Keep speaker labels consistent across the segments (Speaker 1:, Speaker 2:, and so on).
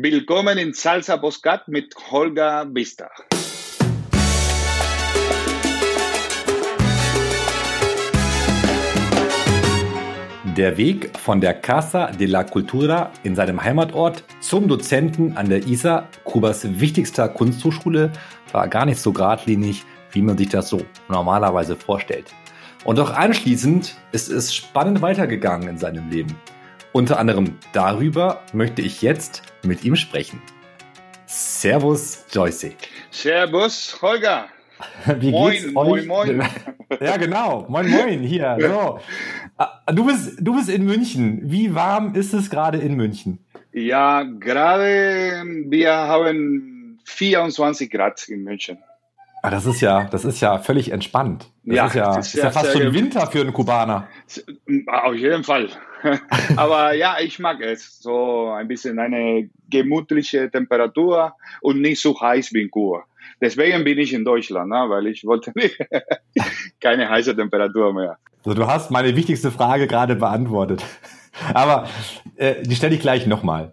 Speaker 1: Willkommen in Salsa Boscat mit Holger Vista.
Speaker 2: Der Weg von der Casa de la Cultura in seinem Heimatort zum Dozenten an der ISA, Kubas wichtigster Kunsthochschule, war gar nicht so geradlinig, wie man sich das so normalerweise vorstellt. Und auch anschließend ist es spannend weitergegangen in seinem Leben. Unter anderem darüber möchte ich jetzt mit ihm sprechen. Servus, Joyce.
Speaker 1: Servus, Holger.
Speaker 2: Wie
Speaker 1: moin,
Speaker 2: geht's
Speaker 1: moin,
Speaker 2: euch?
Speaker 1: moin.
Speaker 2: Ja, genau. Moin, moin, hier. So. Ah, Du bist, du bist in München. Wie warm ist es gerade in München?
Speaker 1: Ja, gerade wir haben 24 Grad in München.
Speaker 2: Ah, das ist ja, das ist ja völlig entspannt. Das
Speaker 1: Ja,
Speaker 2: ist ja,
Speaker 1: das
Speaker 2: das
Speaker 1: ist
Speaker 2: ist ja
Speaker 1: ja
Speaker 2: fast schon Winter für einen Kubaner.
Speaker 1: Auf jeden Fall. Aber ja, ich mag es. So ein bisschen eine gemütliche Temperatur und nicht so heiß wie in Kuba. Deswegen bin ich in Deutschland, ne? weil ich wollte keine heiße Temperatur mehr.
Speaker 2: Also du hast meine wichtigste Frage gerade beantwortet. Aber äh, die stelle ich gleich nochmal.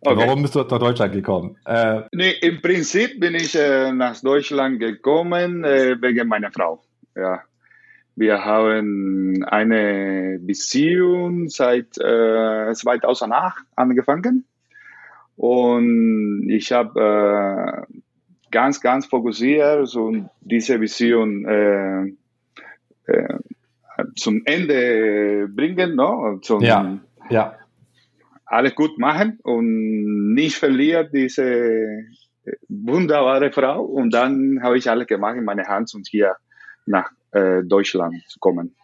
Speaker 1: Okay.
Speaker 2: Warum bist du nach Deutschland gekommen? Äh,
Speaker 1: Nee, im Prinzip bin ich äh, nach Deutschland gekommen äh, wegen meiner Frau. Ja. Wir haben eine Beziehung seit äh, 2008 angefangen und ich habe äh, ganz, ganz fokussiert so diese Beziehung äh, äh, zum Ende bringen, no? zum,
Speaker 2: Ja. ja.
Speaker 1: alles gut machen und nicht verlieren diese wunderbare Frau. Und dann habe ich alles gemacht in meine Hand, um hier nach äh, Deutschland zu kommen.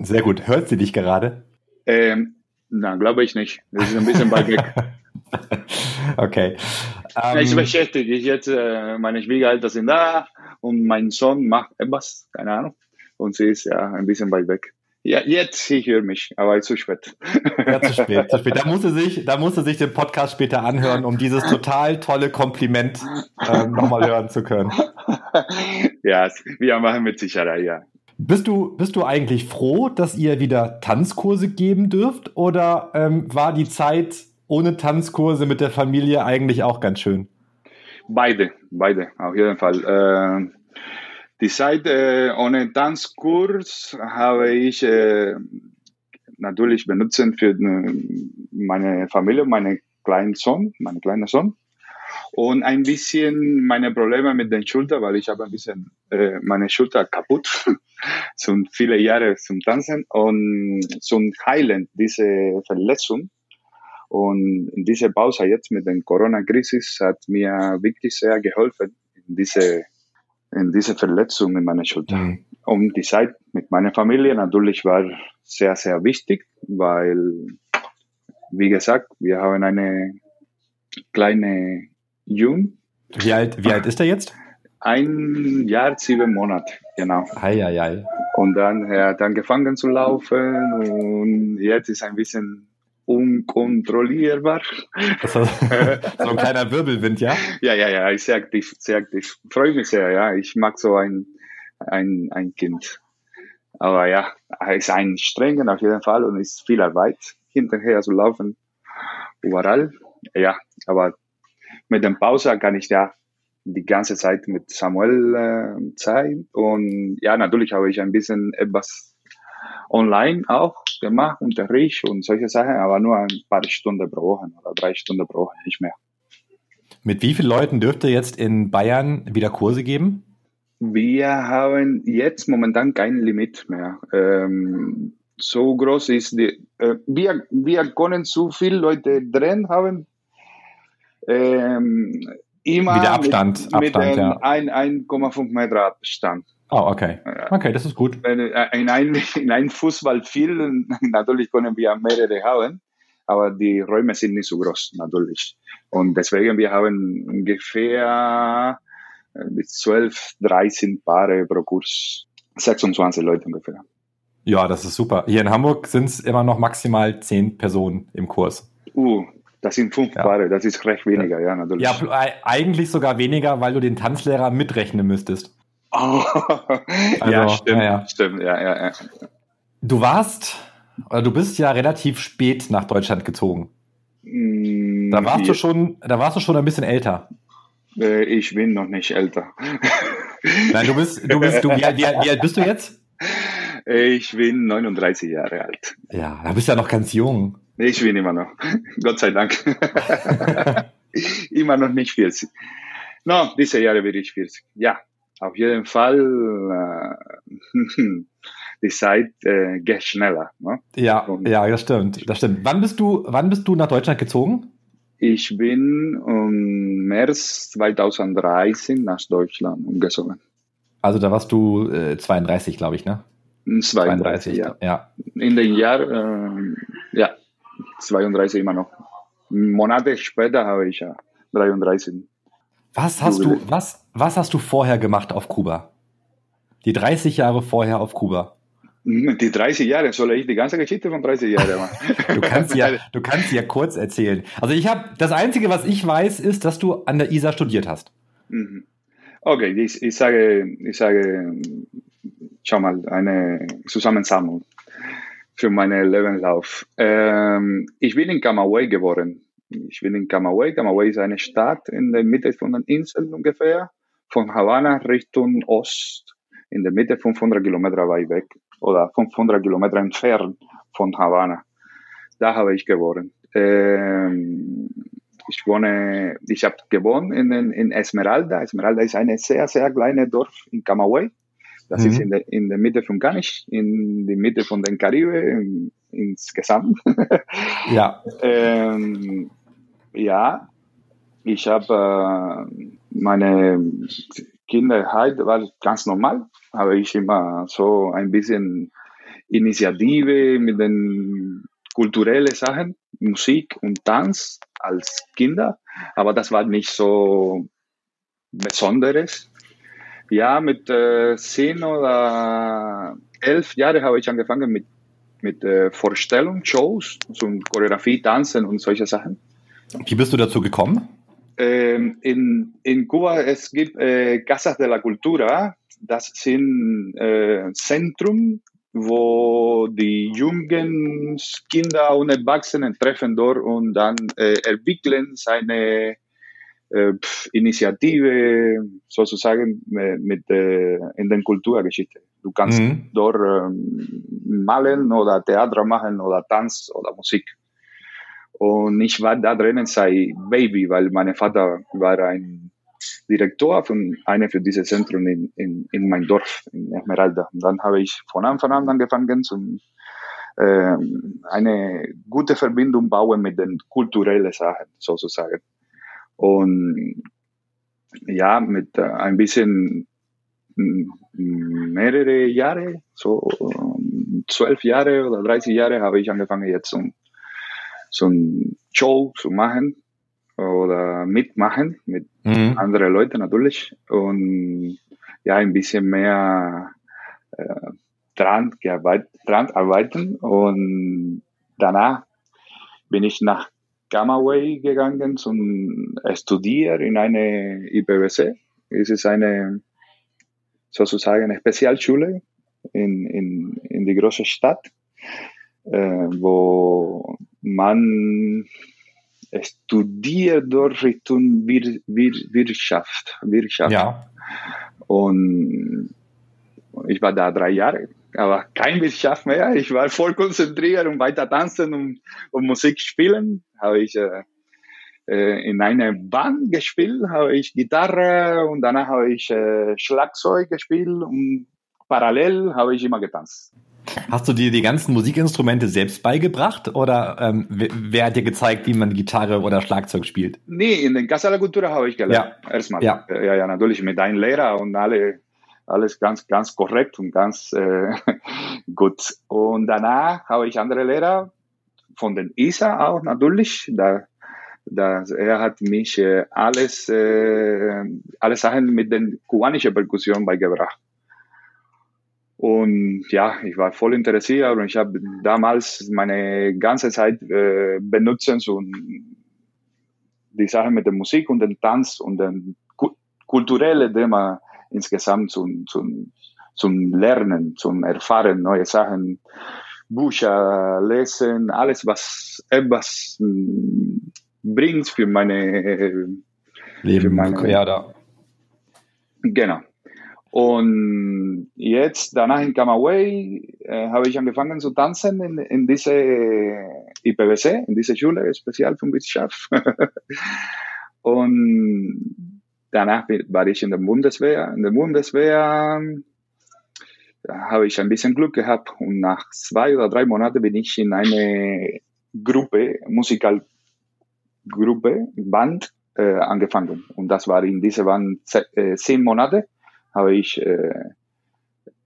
Speaker 2: Sehr gut. Hört sie dich gerade?
Speaker 1: Ähm, na, glaube ich nicht. Das ist ein bisschen weit weg.
Speaker 2: okay.
Speaker 1: ich
Speaker 2: Ähm,
Speaker 1: beschäftige ich jetzt, äh, meine Schwiegereltern sind da und mein Sohn macht etwas, keine Ahnung. Und sie ist ja ein bisschen weit weg. Ja, jetzt, ich höre mich, aber zu spät.
Speaker 2: ja, zu spät, zu spät. Da muss sie sich, da muss sie sich den Podcast später anhören, um dieses total tolle Kompliment ähm, nochmal hören zu können.
Speaker 1: ja, wir machen mit Sicherheit, ja.
Speaker 2: Bist du, bist du eigentlich froh, dass ihr wieder Tanzkurse geben dürft? Oder ähm, war die Zeit ohne Tanzkurse mit der Familie eigentlich auch ganz schön?
Speaker 1: Beide, beide, auf jeden Fall. Äh, die Zeit äh, ohne Tanzkurs habe ich äh, natürlich benutzt für äh, meine Familie, meinen kleinen Sohn, meinen kleinen Sohn. Und ein bisschen meine Probleme mit den Schultern, weil ich habe ein bisschen äh, meine Schulter kaputt. sind viele Jahre zum Tanzen und zum Heilen diese Verletzung. Und in dieser Pause jetzt mit der Corona-Krise hat mir wirklich sehr geholfen, diese, in diese Verletzung in meiner Schulter.
Speaker 2: Mhm.
Speaker 1: Und die Zeit mit meiner Familie natürlich war sehr, sehr wichtig, weil, wie gesagt, wir haben eine kleine Jung,
Speaker 2: Wie alt, wie alt ist er jetzt?
Speaker 1: ein Jahr, sieben Monate, genau.
Speaker 2: Ei, ei, ei.
Speaker 1: Und dann er hat angefangen zu laufen und jetzt ist ein bisschen unkontrollierbar.
Speaker 2: So ein kleiner Wirbelwind, ja?
Speaker 1: Ja, ja, ja, ist sehr aktiv, sehr aktiv. Freue mich sehr, ja. Ich mag so ein, ein, ein Kind. Aber ja, er ist ein strengen auf jeden Fall und ist viel Arbeit hinterher zu laufen. Überall. Ja, aber mit dem Pause kann ich ja die ganze Zeit mit Samuel äh, sein. Und ja, natürlich habe ich ein bisschen etwas online auch gemacht, Unterricht und solche Sachen, aber nur ein paar Stunden pro Woche oder drei Stunden pro Woche, nicht mehr.
Speaker 2: Mit wie vielen Leuten dürft ihr jetzt in Bayern wieder Kurse geben?
Speaker 1: Wir haben jetzt momentan kein Limit mehr. Ähm, so groß ist die, äh, wir, wir können zu viele Leute drin haben. Ähm, immer
Speaker 2: Wie der Abstand,
Speaker 1: mit,
Speaker 2: Abstand,
Speaker 1: mit
Speaker 2: ja.
Speaker 1: ein 1,5 Meter Abstand.
Speaker 2: Oh, okay. Okay, das ist gut.
Speaker 1: Äh, In ein, in ein Fußballfeld natürlich können wir mehrere haben, aber die Räume sind nicht so groß, natürlich. Und deswegen wir haben ungefähr äh, bis 12, 13 Paare pro Kurs. 26 Leute ungefähr.
Speaker 2: Ja, das ist super. Hier in Hamburg sind es immer noch maximal zehn Personen im Kurs.
Speaker 1: Uh, das sind fünf
Speaker 2: Ja.
Speaker 1: Paare, das ist recht weniger, ja, natürlich.
Speaker 2: Ja, pl- äh, eigentlich sogar weniger, weil du den Tanzlehrer mitrechnen müsstest.
Speaker 1: Oh.
Speaker 2: Also,
Speaker 1: ja, stimmt,
Speaker 2: ja,
Speaker 1: stimmt, ja, ja, ja.
Speaker 2: Du warst, oder du bist ja relativ spät nach Deutschland gezogen. Mm, da warst, du schon, da warst du schon ein bisschen älter.
Speaker 1: Äh, ich bin noch nicht älter.
Speaker 2: Nein, du bist, du bist, du, wie, wie, wie alt bist du jetzt?
Speaker 1: Ich bin 39 Jahre alt.
Speaker 2: Ja, da bist du ja noch ganz jung.
Speaker 1: Ich bin immer noch. Gott sei Dank. immer noch nicht 40. No, diese Jahre werde ich 40. Ja, auf jeden Fall. Äh, die Zeit äh, geht schneller. Ne?
Speaker 2: Ja, Und ja, das stimmt, das stimmt. Wann bist du, wann bist du nach Deutschland gezogen?
Speaker 1: Ich bin im März 2013 nach Deutschland umgezogen.
Speaker 2: Also da warst du äh, 32, glaube ich, ne?
Speaker 1: 32, 32 ja. ja. In dem Jahr, äh, ja, 32 immer noch. Monate später habe ich ja 33.
Speaker 2: Was hast du, was, was hast du vorher gemacht auf Kuba? Die 30 Jahre vorher auf Kuba?
Speaker 1: Die 30 Jahre, soll ich die ganze Geschichte von 30 Jahren machen?
Speaker 2: du kannst ja, du kannst ja kurz erzählen. Also ich habe, das Einzige, was ich weiß, ist, dass du an der ISA studiert hast. Mhm.
Speaker 1: Okay, ich, ich sage, ich sage, schau mal, eine Zusammensammlung für meinen Lebenslauf. Ähm, ich bin in Camagüey geboren. Ich bin in Camagüey. Camagüey ist eine Stadt in der Mitte von den Inseln ungefähr, von Havanna Richtung Ost, in der Mitte 500 Kilometer weit weg oder 500 Kilometer entfernt von Havanna. Da habe ich geboren. Ähm, ich wohne, ich habe gewohnt in, in Esmeralda. Esmeralda ist eine sehr, sehr kleine Dorf in Camagüey. Das mhm. ist in der, in der Mitte von Garnisch, in der Mitte von den Karibe, in, insgesamt.
Speaker 2: ja.
Speaker 1: ähm, ja, ich habe äh, meine Kinderheit war ganz normal, habe ich immer so ein bisschen Initiative mit den kulturellen Sachen, Musik und Tanz als Kinder, aber das war nicht so Besonderes. Ja, mit äh, zehn oder elf Jahren habe ich angefangen mit, mit äh, Vorstellungen, Shows, zum Choreografie, Tanzen und solche Sachen.
Speaker 2: Wie bist du dazu gekommen?
Speaker 1: Ähm, in, in Kuba es gibt äh, Casas de la Cultura, das sind äh, Zentrum, wo die jungen Kinder und Erwachsenen treffen dort und dann äh, entwickeln seine äh, Initiative sozusagen mit, mit äh, in der Kulturgeschichte. Du kannst mhm. dort ähm, malen oder Theater machen oder Tanz oder Musik. Und ich war da drinnen seit Baby, weil mein Vater war ein Direktor von einer für dieses Zentrum in, in, in mein Dorf, in Esmeralda. Und dann habe ich von Anfang an angefangen, zum, äh, eine gute Verbindung bauen mit den kulturellen Sachen, sozusagen. Und ja, mit äh, ein bisschen mehrere Jahre, so zwölf Jahre oder 30 Jahre habe ich angefangen jetzt um so ein Show zu machen oder mitmachen mit mhm. anderen Leuten natürlich und ja, ein bisschen mehr äh, dran, gearbeitet, dran arbeiten und danach bin ich nach Camagüey gegangen zum Studieren in eine IPWC. Es ist eine sozusagen eine Spezialschule in, in, in die große Stadt, äh, wo man studiert dort Richtung Wir, Wir, Wirtschaft, Wirtschaft.
Speaker 2: Ja.
Speaker 1: Und ich war da drei Jahre, aber kein Wirtschaft mehr. Ich war voll konzentriert und weiter tanzen und, und Musik spielen. Habe ich äh, äh in einer Band gespielt, habe ich Gitarre und danach habe ich äh, Schlagzeug gespielt und parallel habe ich immer getanzt.
Speaker 2: Hast du dir die ganzen Musikinstrumente selbst beigebracht oder ähm, wer hat dir gezeigt, wie man Gitarre oder Schlagzeug spielt?
Speaker 1: Nee, in der Casa la Cultura habe ich gelernt. Ja. Erstmal. Ja. ja, ja, natürlich mit einem Lehrer und alle, alles ganz, ganz korrekt und ganz äh, gut. Und danach habe ich andere Lehrer von den ISA auch natürlich. Da, da, er hat mich äh, alles, äh, alle Sachen mit den kubanischen Perkussionen beigebracht. Und ja, ich war voll interessiert und ich habe damals meine ganze Zeit äh, benutzt, um die Sache mit der Musik und dem Tanz und dem kulturellen Thema insgesamt zum, zum, zum Lernen, zum Erfahren, neue Sachen Bücher lesen, alles, was etwas mm, bringt für meine
Speaker 2: Leben. Für meine, ja, da.
Speaker 1: Genau. Und jetzt, danach in Camagüey, äh, habe ich angefangen zu tanzen in, in diese IPWC, in diese Schule Spezial für Wissenschaft. und danach war ich in der Bundeswehr. In der Bundeswehr habe ich ein bisschen Glück gehabt und nach zwei oder drei Monaten bin ich in eine Gruppe, Musikalgruppe, Band äh, angefangen. Und das war in dieser Band zehn Monate habe ich äh,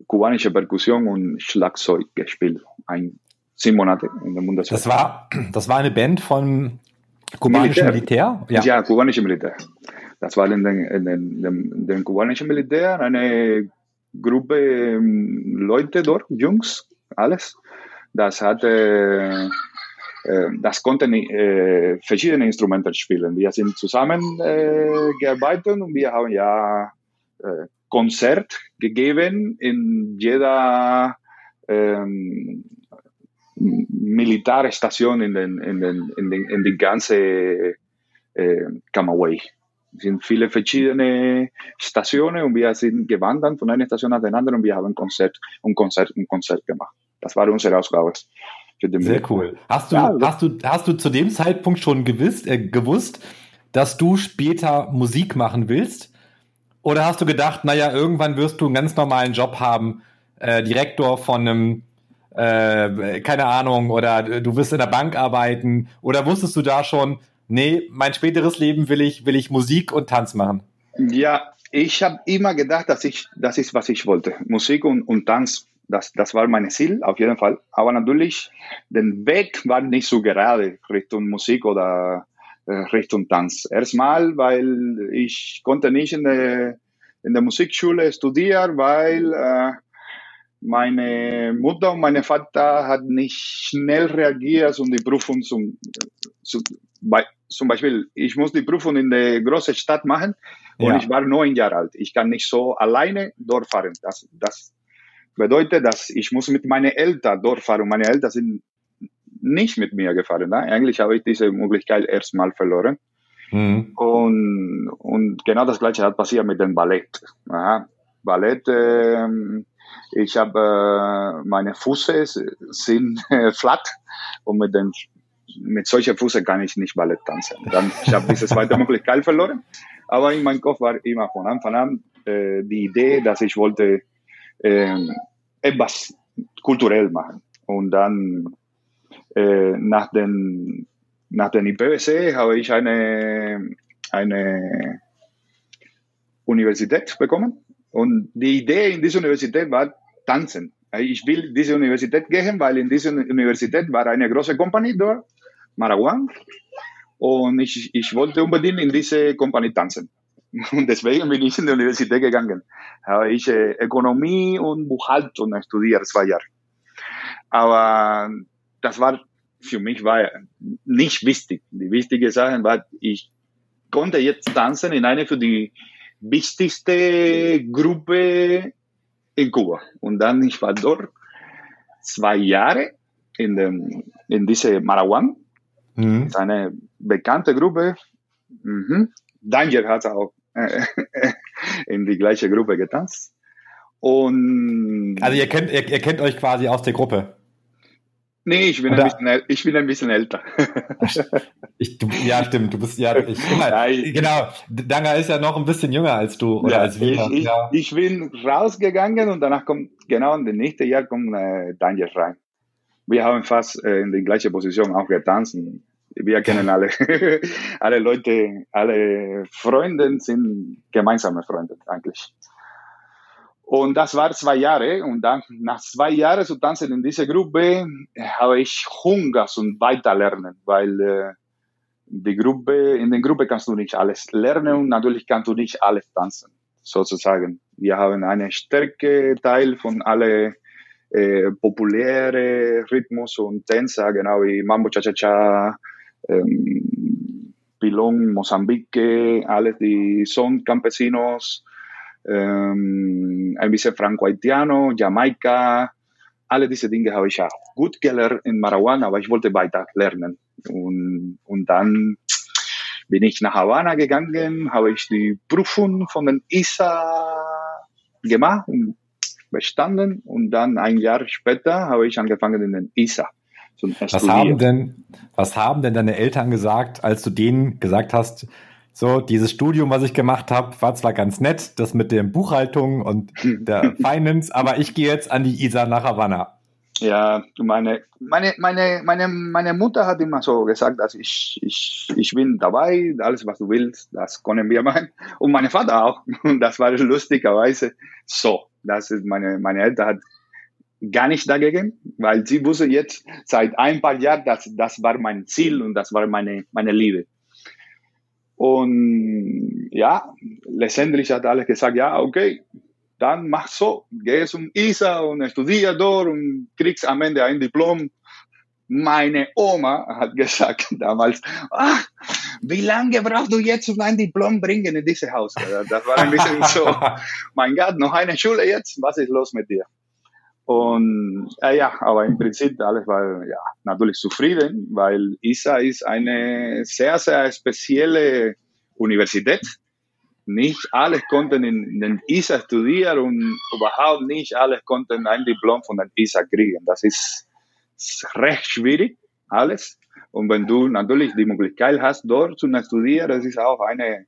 Speaker 1: kubanische Perkussion und Schlagzeug gespielt. Ein, zehn Monate in der Bundeswehr.
Speaker 2: Das war, das war eine Band von kubanischem Militär?
Speaker 1: Militär? Ja. ja, kubanische Militär. Das war in den, in den, in den, kubanischen Militär eine Gruppe ähm, Leute dort, Jungs, alles. Das hatte, äh, das konnten äh, verschiedene Instrumente spielen. Wir sind zusammen äh, gearbeitet und wir haben ja Konzert gegeben in jeder ähm, Militärstation in, den, in, den, in, den, in die ganze äh, Camagüey. Es sind viele verschiedene Stationen und wir sind gewandert von einer Station nach der anderen und wir haben ein Konzert, ein Konzert, ein Konzert gemacht. Das war unsere Ausgabe.
Speaker 2: Sehr cool. Hast du, ja, hast du, hast du zu dem Zeitpunkt schon gewiss, äh, gewusst, dass du später Musik machen willst? Oder hast du gedacht, naja, irgendwann wirst du einen ganz normalen Job haben, äh, Direktor von einem, äh, keine Ahnung, oder du wirst in der Bank arbeiten? Oder wusstest du da schon, nee, mein späteres Leben will ich, will ich Musik und Tanz machen?
Speaker 1: Ja, ich habe immer gedacht, dass ich, das ist, was ich wollte. Musik und, und Tanz, das, das war mein Ziel, auf jeden Fall. Aber natürlich, der Weg war nicht so gerade Richtung Musik oder Richtung Tanz. Erstmal, weil ich konnte nicht in der, in der Musikschule studieren, weil äh, meine Mutter und mein Vater hat nicht schnell reagiert und die Prüfung zum, zum, zum Beispiel, ich muss die Prüfung in der großen Stadt machen und ja. ich war neun Jahre alt. Ich kann nicht so alleine dort fahren. Das, das bedeutet, dass ich muss mit meinen Eltern dort fahren. Meine Eltern sind nicht mit mir gefahren. Ne? Eigentlich habe ich diese Möglichkeit erstmal verloren. Mhm. Und, und genau das Gleiche hat passiert mit dem Ballett. Ja, Ballett, äh, ich habe äh, meine Füße sind äh, flat und mit den mit solchen Füßen kann ich nicht Ballett tanzen. Dann ich habe diese zweite Möglichkeit verloren, aber in meinem Kopf war immer von Anfang an äh, die Idee, dass ich wollte äh, etwas kulturell machen und dann äh, nach den nach den IPWC habe ich eine, eine Universität bekommen. Und die Idee in dieser Universität war tanzen. Ich will diese Universität gehen, weil in dieser Universität war eine große Kompanie dort, Maraguan. Und ich, ich wollte unbedingt in diese Kompanie tanzen. Und deswegen bin ich in die Universität gegangen. Habe ich äh, Ökonomie und Buchhaltung studiert, zwei Jahre. Aber das war für mich war nicht wichtig. Die wichtige Sache war, ich konnte jetzt tanzen in eine für die wichtigste Gruppe in Kuba. Und dann, ich war dort zwei Jahre in, dem, in diese Marawan. Mhm. eine bekannte Gruppe. Mhm. Danger hat auch äh, in die gleiche Gruppe getanzt. Und
Speaker 2: also ihr kennt, ihr, ihr kennt euch quasi aus der Gruppe.
Speaker 1: Nee, ich bin, ein bisschen, ich bin ein bisschen älter.
Speaker 2: ich, du, ja, stimmt. Du bist ja, ich, ja, ich, genau. Danga ist ja noch ein bisschen jünger als du oder
Speaker 1: ja,
Speaker 2: als wir.
Speaker 1: Ich, ja. ich, bin rausgegangen und danach kommt, genau in den nächsten Jahr kommt äh, Daniel rein. Wir haben fast äh, in die gleiche Position auch getanzt. Wir kennen alle, alle Leute, alle Freunde sind gemeinsame Freunde eigentlich. Und das war zwei Jahre. Und dann, nach zwei Jahren zu tanzen in dieser Gruppe, habe ich Hunger zum Weiterlernen, weil äh, die Gruppe, in der Gruppe kannst du nicht alles lernen und natürlich kannst du nicht alles tanzen, sozusagen. Wir haben einen starken Teil von alle äh, populäre Rhythmus und Tänzer, genau wie Mambo Cha-Cha-Cha, ähm, Pilon, Mosambike, alles die son Campesinos, um, ein bisschen Franco-Haitiano, Jamaika, alle diese Dinge habe ich ja gut gelernt in Marihuana, aber ich wollte weiter lernen. Und, und dann bin ich nach Havanna gegangen, habe ich die Prüfung von den ISA gemacht und bestanden und dann ein Jahr später habe ich angefangen in den ISA.
Speaker 2: Was haben denn, was haben denn deine Eltern gesagt, als du denen gesagt hast, so, dieses Studium, was ich gemacht habe, war zwar ganz nett, das mit der Buchhaltung und der Finance, aber ich gehe jetzt an die ISA nach Havanna.
Speaker 1: Ja, meine, meine, meine, meine, meine Mutter hat immer so gesagt, dass ich, ich, ich bin dabei, alles was du willst, das können wir machen. Und mein Vater auch. Und das war lustigerweise so. Das ist meine, meine Eltern hat gar nicht dagegen, weil sie wusste jetzt seit ein paar Jahren, dass das war mein Ziel und das war meine, meine Liebe. Und ja, letztendlich hat alles gesagt, ja, okay, dann mach so, geh zum ISA und studier dort und kriegst am Ende ein Diplom. Meine Oma hat gesagt damals, ach, wie lange brauchst du jetzt, um ein Diplom bringen in dieses Haus? Das war ein bisschen so, mein Gott, noch eine Schule jetzt, was ist los mit dir? Und äh, ja, aber im Prinzip alles war ja natürlich zufrieden, weil ISA ist eine sehr, sehr spezielle Universität nicht alle konnten in den ISA studieren und überhaupt nicht alle konnten ein Diplom von den ISA kriegen. Das ist recht schwierig, alles. Und wenn du natürlich die Möglichkeit hast, dort zu studieren, das ist auch eine,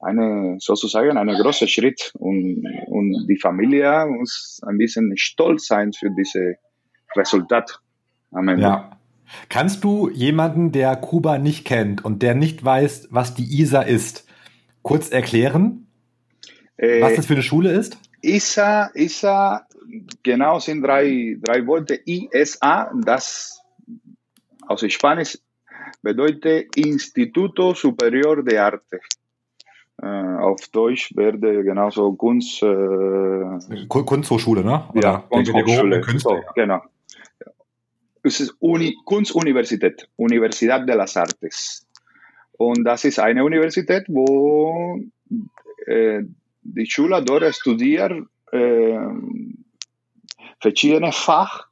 Speaker 1: eine sozusagen ein großer Schritt. Und, und die Familie muss ein bisschen stolz sein für dieses Resultat
Speaker 2: am Ende. Ja. Kannst du jemanden, der Kuba nicht kennt und der nicht weiß, was die ISA ist, kurz erklären, äh, was das für eine Schule ist?
Speaker 1: ISA, ISA, genau sind drei, drei Worte. ISA, das aus Spanisch bedeutet Instituto Superior de Arte. Äh, auf Deutsch werde genauso Kunst. Äh,
Speaker 2: Kunsthochschule, ne?
Speaker 1: Oder ja, Kunsthochschule. So, genau. Es ist Uni, Kunstuniversität, Universidad de las Artes. Und das ist eine Universität, wo äh, die Schüler dort studieren äh, verschiedene Fach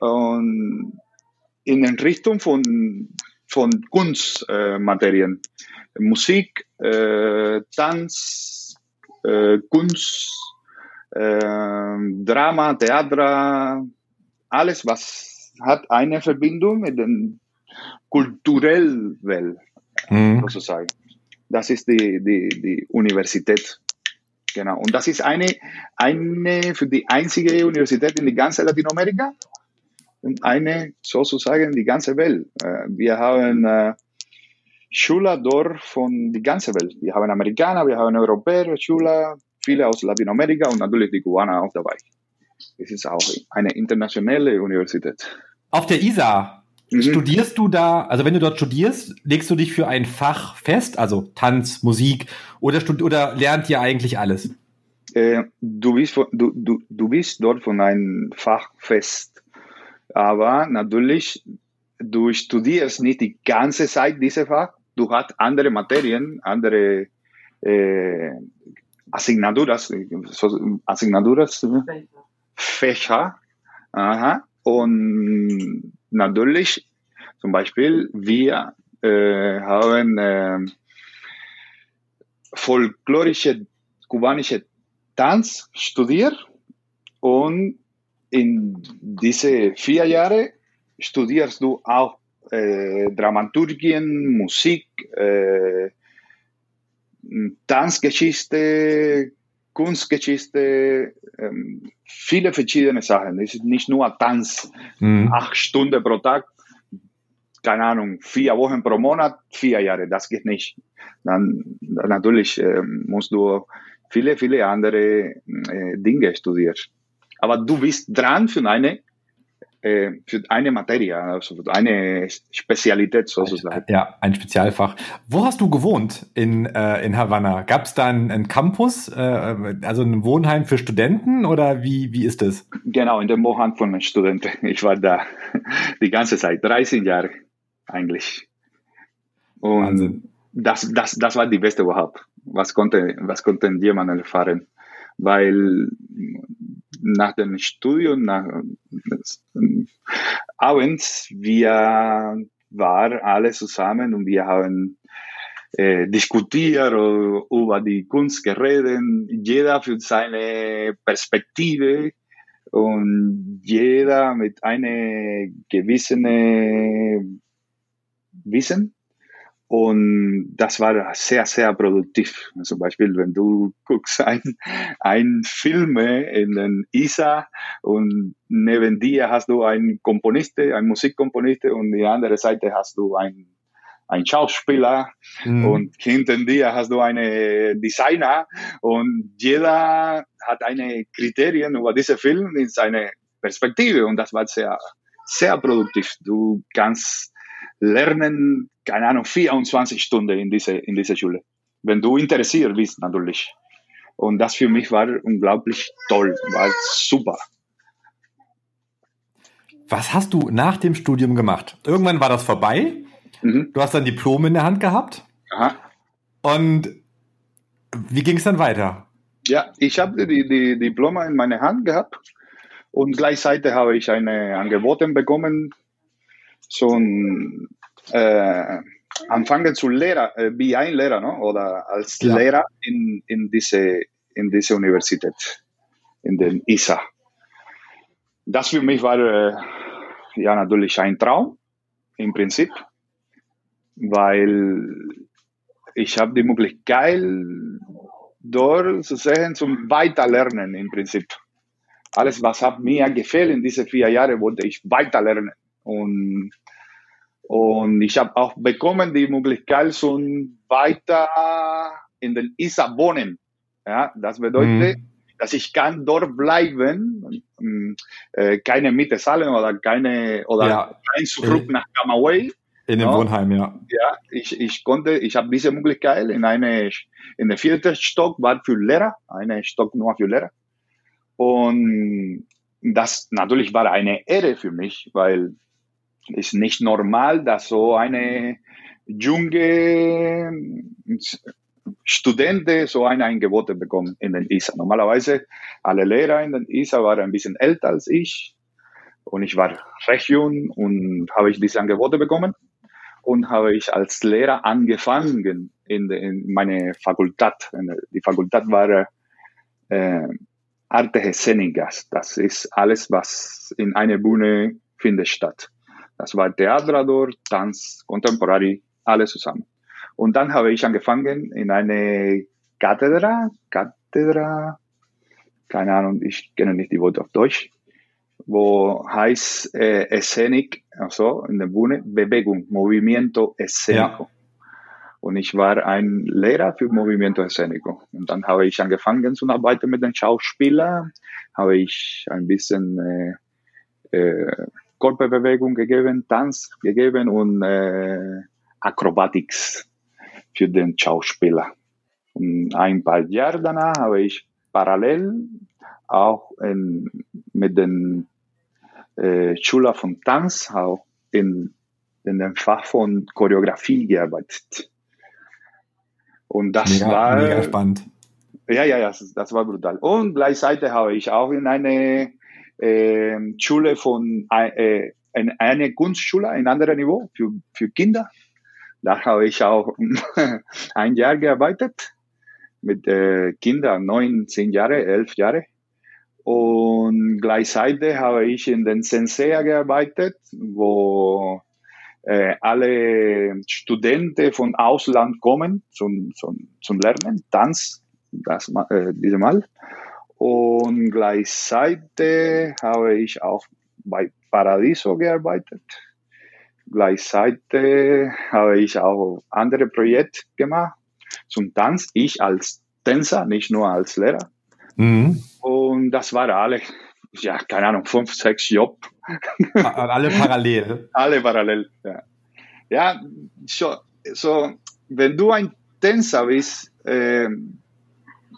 Speaker 1: und in den Richtung von, von Kunstmaterien. Äh, Musik, äh, Tanz, äh, Kunst, äh, Drama, Theater, alles, was hat eine Verbindung mit der kulturellen Welt mhm. sozusagen. Das ist die, die, die Universität. Genau. Und das ist eine, eine für die einzige Universität in die ganze Latinamerika und eine sozusagen die ganze Welt. Äh, wir haben äh, Schüler dort von die ganze Welt. Wir haben Amerikaner, wir haben Europäer, Schüler, viele aus Lateinamerika und natürlich die Kubaner auch dabei. Es ist auch eine internationale Universität.
Speaker 2: Auf der ISA Mhm. Studierst du da, also wenn du dort studierst, legst du dich für ein Fach fest, also Tanz, Musik, oder, oder lernt ihr eigentlich alles?
Speaker 1: Äh, du, bist, du, du, du bist dort von einem Fach fest. Aber natürlich, du studierst nicht die ganze Zeit dieses Fach. Du hast andere Materien, andere äh, Asignaturas, Asignaturas, Fächer. Aha. Und natürlich, zum Beispiel, wir äh, haben äh, folklorische kubanische Tanz studiert und in diese vier Jahre studierst du auch äh, Dramaturgien, Musik, äh, Tanzgeschichte, Kunstgeschichte, ähm, viele verschiedene Sachen. Es ist nicht nur Tanz, mhm. acht Stunden pro Tag, keine Ahnung, vier Wochen pro Monat, vier Jahre, das geht nicht. Dann, dann natürlich äh, musst du viele, viele andere äh, Dinge studieren. Aber du bist dran für eine äh, für eine Materie, also für eine Spezialität sozusagen.
Speaker 2: Ja, ein Spezialfach. Wo hast du gewohnt in, äh, in Havanna? Gab es da einen, einen Campus, äh, also ein Wohnheim für Studenten oder wie, wie ist das?
Speaker 1: Genau, in dem Wohnheim von den Studenten. Ich war da die ganze Zeit, 13 Jahre eigentlich. Und Wahnsinn. das, das, das war die beste überhaupt. Was konnte, was konnte jemand erfahren? Weil nach dem Studium, nach, abends, wir waren alle zusammen und wir haben äh, diskutiert über die Kunst geredet, jeder für seine Perspektive und jeder mit einer gewissen Wissen. Und das war sehr, sehr produktiv. Zum Beispiel, wenn du guckst ein, ein Film in den ISA und neben dir hast du einen Komponist, einen Musikkomponist und die andere Seite hast du einen ein Schauspieler mhm. und hinter dir hast du einen Designer und jeder hat eine Kriterien über diese Film in seine Perspektive und das war sehr, sehr produktiv. Du kannst lernen, keine Ahnung, 24 Stunden in diese, in dieser Schule. Wenn du interessiert bist, natürlich. Und das für mich war unglaublich toll, war super.
Speaker 2: Was hast du nach dem Studium gemacht? Irgendwann war das vorbei Mhm. Du hast dann Diplom in der Hand gehabt. Aha. Und wie ging es dann weiter?
Speaker 1: Ja, ich habe die, die Diplome in meiner Hand gehabt und gleichzeitig habe ich eine Angebote bekommen, so ein äh, anfangen zu lehren, äh, wie ein Lehrer, no? oder als ja. Lehrer in, in, diese, in diese Universität, in den ISA. Das für mich war äh, ja natürlich ein Traum, im Prinzip weil ich habe die Möglichkeit, dort zu sehen, zum Weiterlernen im Prinzip. Alles, was hat mir gefällt in diese vier Jahre, wollte ich weiterlernen. Und, und ich habe auch bekommen die Möglichkeit, so weiter in den ISA wohnen. Ja, das bedeutet, mhm. dass ich kann dort bleiben, äh, keine Miete zahlen oder keine oder ja. kein Zurück nach Camagüey
Speaker 2: in dem ja. Wohnheim, ja.
Speaker 1: Ja, ich, ich konnte, ich habe diese Möglichkeit in eine, in der vierten Stock war für Lehrer, eine Stock nur für Lehrer. Und das natürlich war eine Ehre für mich, weil es nicht normal, dass so eine junge Studenten so ein Angebot bekommen in den ISA. Normalerweise alle Lehrer in den ISA waren ein bisschen älter als ich und ich war recht jung und habe ich diese Angebote bekommen und habe ich als Lehrer angefangen in, de, in meine Fakultät. Die Fakultät war äh, Arte Escénicas. Das ist alles, was in einer Bühne findet statt. Das war Theater Tanz, Contemporary, alles zusammen. Und dann habe ich angefangen in eine Kathedra, Kathedra, keine Ahnung, ich kenne nicht die Worte auf Deutsch, wo heißt äh, Scenic, also in der Bühne, Bewegung, Movimiento Escénico. Ja. Und ich war ein Lehrer für Movimiento Escénico. Und dann habe ich angefangen zu arbeiten mit den Schauspielern, habe ich ein bisschen äh, äh, Körperbewegung gegeben, Tanz gegeben und äh, Acrobatics für den Schauspieler. Und ein paar Jahre danach habe ich parallel auch in, mit den äh, Schüler von Tanz auch in, in dem Fach von Choreografie gearbeitet. Und das mega, war
Speaker 2: mega spannend.
Speaker 1: Ja, ja, ja, das, das war brutal. Und gleichzeitig habe ich auch in eine äh, Schule von äh, in eine Kunstschule, ein anderes Niveau für, für Kinder. Da habe ich auch ein Jahr gearbeitet mit äh, Kindern, neun, zehn Jahre, elf Jahre. Und gleichzeitig habe ich in den Sensea gearbeitet, wo äh, alle Studenten von Ausland kommen zum, zum, zum Lernen, Tanz, das, äh, diese Mal. Und gleichzeitig habe ich auch bei Paradiso gearbeitet. Gleichzeitig habe ich auch andere Projekte gemacht zum Tanz. Ich als Tänzer, nicht nur als Lehrer. Mhm. Und das war alle, ja, keine Ahnung, fünf, sechs Job.
Speaker 2: alle parallel.
Speaker 1: alle parallel, ja. Ja, so, so, wenn du ein Tänzer bist, äh,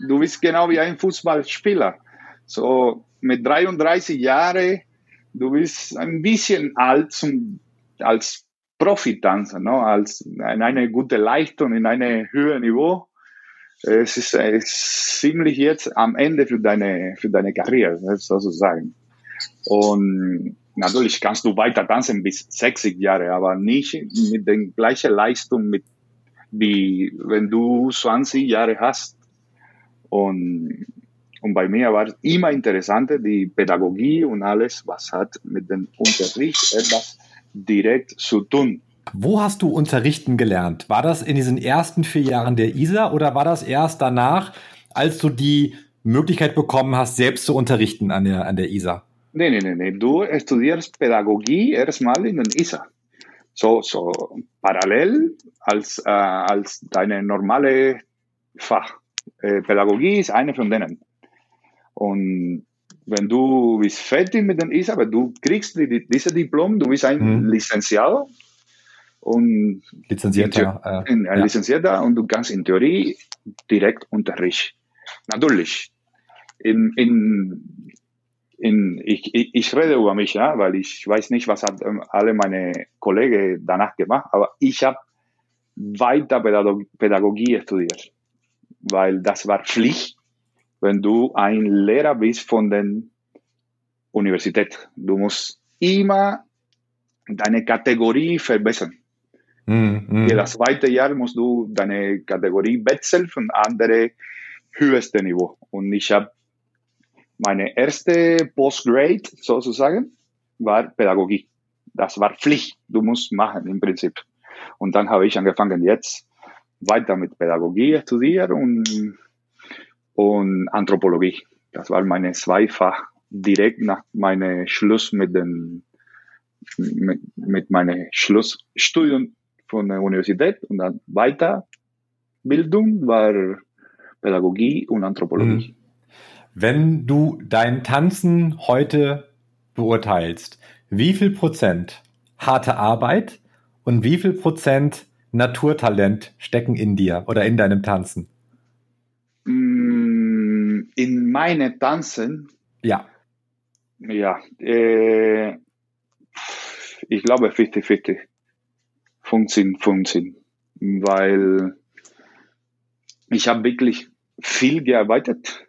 Speaker 1: du bist genau wie ein Fußballspieler. So, mit 33 Jahren, du bist ein bisschen alt zum, als Profitanzer, no? als in eine gute Leistung, in einem höheren Niveau es ist, es ist ziemlich jetzt am Ende für deine, für deine Karriere, sozusagen. Und, natürlich kannst du weiter tanzen bis 60 Jahre, aber nicht mit der gleichen Leistung, mit, wie wenn du 20 Jahre hast. Und, und bei mir war es immer interessant, die Pädagogie und alles, was hat mit dem Unterricht etwas direkt zu tun.
Speaker 2: Wo hast du unterrichten gelernt? War das in diesen ersten vier Jahren der ISA oder war das erst danach, als du die Möglichkeit bekommen hast, selbst zu unterrichten an der, an der ISA?
Speaker 1: Nee, nee, nee, nee. Du studierst Pädagogie erstmal in den ISA. So, so parallel als, äh, als deine normale Fach. Äh, Pädagogie ist eine von denen. Und wenn du bist fertig mit den ISA, wenn du kriegst die, diese Diplom, du bist ein hm. Lizenziado und
Speaker 2: Lizenzierter,
Speaker 1: äh, ein ja. Lizenzierter und du kannst in Theorie direkt Unterricht. Natürlich, in, in, in, ich, ich, ich rede über mich, ja, weil ich weiß nicht, was hat ähm, alle meine Kollegen danach gemacht, aber ich habe weiter Pädagogie studiert, weil das war Pflicht, wenn du ein Lehrer bist von der Universität. Du musst immer deine Kategorie verbessern. Mm, mm. Jedes zweite Jahr musst du deine Kategorie wechseln von andere höchste Niveau. Und ich habe meine erste Postgrade sozusagen war Pädagogie. Das war Pflicht. Du musst machen im Prinzip. Und dann habe ich angefangen jetzt weiter mit Pädagogie studieren und, und Anthropologie. Das war meine Zweifach direkt nach meinem Schluss mit dem mit, mit meinem Schlussstudium von der Universität und dann Weiterbildung war Pädagogie und Anthropologie. Mhm.
Speaker 2: Wenn du dein Tanzen heute beurteilst, wie viel Prozent harte Arbeit und wie viel Prozent Naturtalent stecken in dir oder in deinem Tanzen?
Speaker 1: Mm, in meine Tanzen?
Speaker 2: Ja.
Speaker 1: Ja, äh, ich glaube 50-50. 15, 15. Weil ich habe wirklich viel gearbeitet,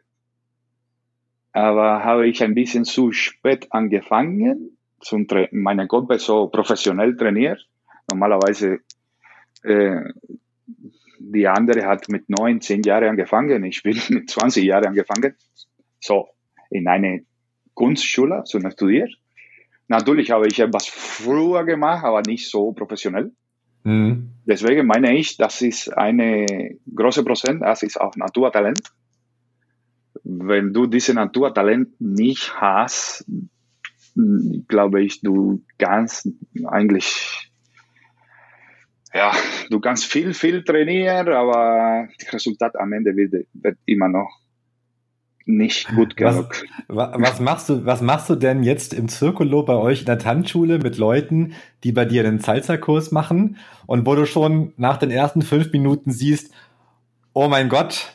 Speaker 1: aber habe ich ein bisschen zu spät angefangen, zum meine Gruppe so professionell trainiert. Normalerweise äh, die andere hat mit neun, zehn Jahren angefangen, ich bin mit 20 Jahren angefangen, so in eine Kunstschule zu studieren. Natürlich habe ich etwas früher gemacht, aber nicht so professionell. Mhm. Deswegen meine ich, das ist eine große Prozent, das ist auch Naturtalent. Wenn du diese Naturtalent nicht hast, glaube ich, du kannst eigentlich, ja, du kannst viel, viel trainieren, aber das Resultat am Ende wird, wird immer noch nicht gut genug.
Speaker 2: Was, was, machst du, was machst du denn jetzt im Zirkulo bei euch in der Tanzschule mit Leuten, die bei dir einen Salzerkurs machen und wo du schon nach den ersten fünf Minuten siehst, oh mein Gott,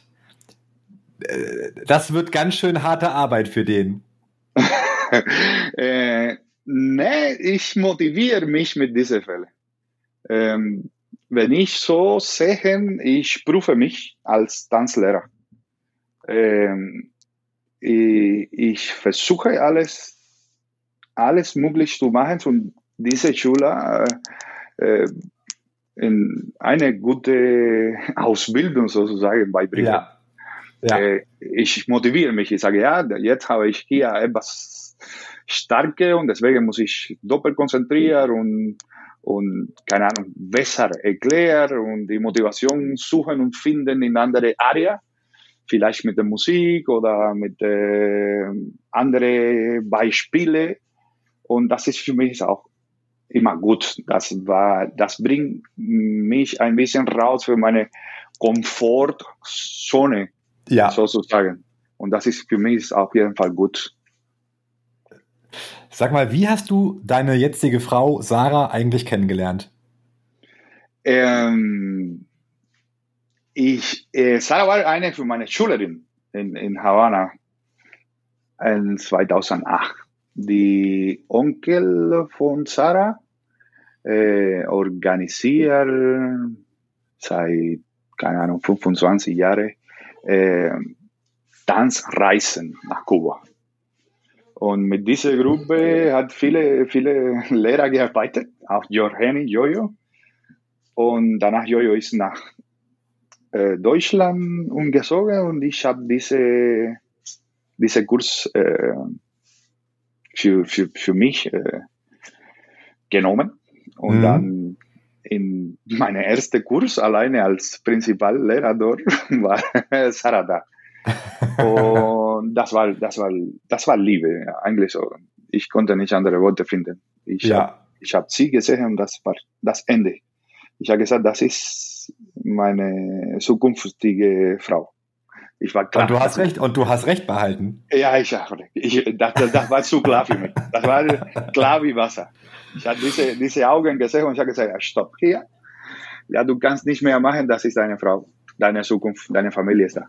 Speaker 2: äh, das wird ganz schön harte Arbeit für den.
Speaker 1: äh, nee, ich motiviere mich mit diesen Fällen. Ähm, wenn ich so sehe, ich prüfe mich als Tanzlehrer. Ähm, ich versuche alles, alles möglich zu machen, um diese Schüler äh, äh, in eine gute Ausbildung sozusagen beibringen. Ja. Ja. Äh, ich motiviere mich, ich sage, ja, jetzt habe ich hier etwas Starke und deswegen muss ich doppelt konzentrieren und, und keine Ahnung, besser erklären und die Motivation suchen und finden in andere Area vielleicht mit der Musik oder mit äh, anderen Beispielen. Und das ist für mich auch immer gut. Das war, das bringt mich ein bisschen raus für meine Komfortzone, ja. sozusagen. Und das ist für mich auf jeden Fall gut.
Speaker 2: Sag mal, wie hast du deine jetzige Frau Sarah eigentlich kennengelernt?
Speaker 1: Ähm, ich, äh, Sarah war eine von meiner Schülerin in, in Havanna in 2008. Die Onkel von Sarah äh, organisiert seit, keine Ahnung, 25 Jahren äh, Tanzreisen nach Kuba. Und mit dieser Gruppe hat viele, viele Lehrer gearbeitet, auch Jorgeni, Jojo. Und danach Jojo ist nach äh, Deutschland umgezogen und ich habe diese, diese Kurs äh, für, für, für mich äh, genommen und mhm. dann in meinem ersten Kurs alleine als Prinzipallehrer dort war Sarah da. Und das war, das war, das war Liebe, ja, eigentlich so. Ich konnte nicht andere Worte finden. Ich ja. habe ich hab sie gesehen und das war das Ende. Ich habe gesagt, das ist meine zukünftige Frau.
Speaker 2: Ich war klar. Und du hast recht, und du hast recht behalten.
Speaker 1: Ja, ich, ich das, das war zu klar für mich. Das war klar wie Wasser. Ich habe diese, diese Augen gesehen und ich habe gesagt, ja, stopp, hier. Ja, du kannst nicht mehr machen, das ist deine Frau, deine Zukunft, deine Familie ist da.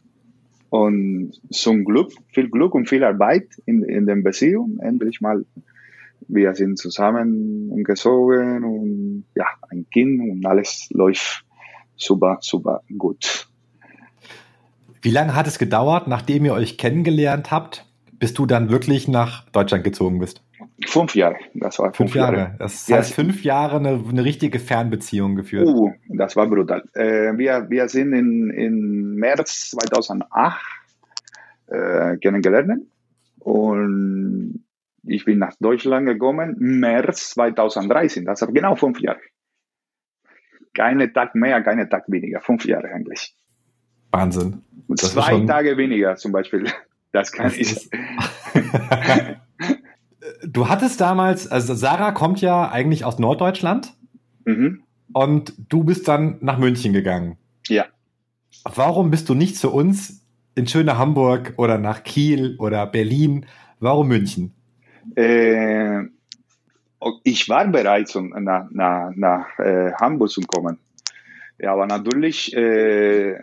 Speaker 1: Und zum Glück, viel Glück und viel Arbeit in, in der Beziehung, endlich mal, wir sind zusammen umgezogen und ja, ein Kind und alles läuft super, super gut.
Speaker 2: Wie lange hat es gedauert, nachdem ihr euch kennengelernt habt, bis du dann wirklich nach Deutschland gezogen bist?
Speaker 1: Fünf Jahre, das war
Speaker 2: fünf, fünf Jahre. Jahre. Das heißt ja. fünf Jahre eine, eine, richtige Fernbeziehung geführt.
Speaker 1: Uh, das war brutal. Äh, wir, wir sind in, in März 2008 äh, kennengelernt und ich bin nach Deutschland gekommen, März 2013, das ist genau fünf Jahre. Keine Tag mehr, keine Tag weniger, fünf Jahre eigentlich.
Speaker 2: Wahnsinn.
Speaker 1: Das Zwei Tage weniger zum Beispiel. Das kann das ich.
Speaker 2: du hattest damals, also Sarah kommt ja eigentlich aus Norddeutschland. Mhm. Und du bist dann nach München gegangen.
Speaker 1: Ja.
Speaker 2: Warum bist du nicht zu uns in schöne Hamburg oder nach Kiel oder Berlin? Warum München?
Speaker 1: Äh, ich war bereit, um nach, nach, nach äh, Hamburg zu kommen. Ja, aber natürlich äh,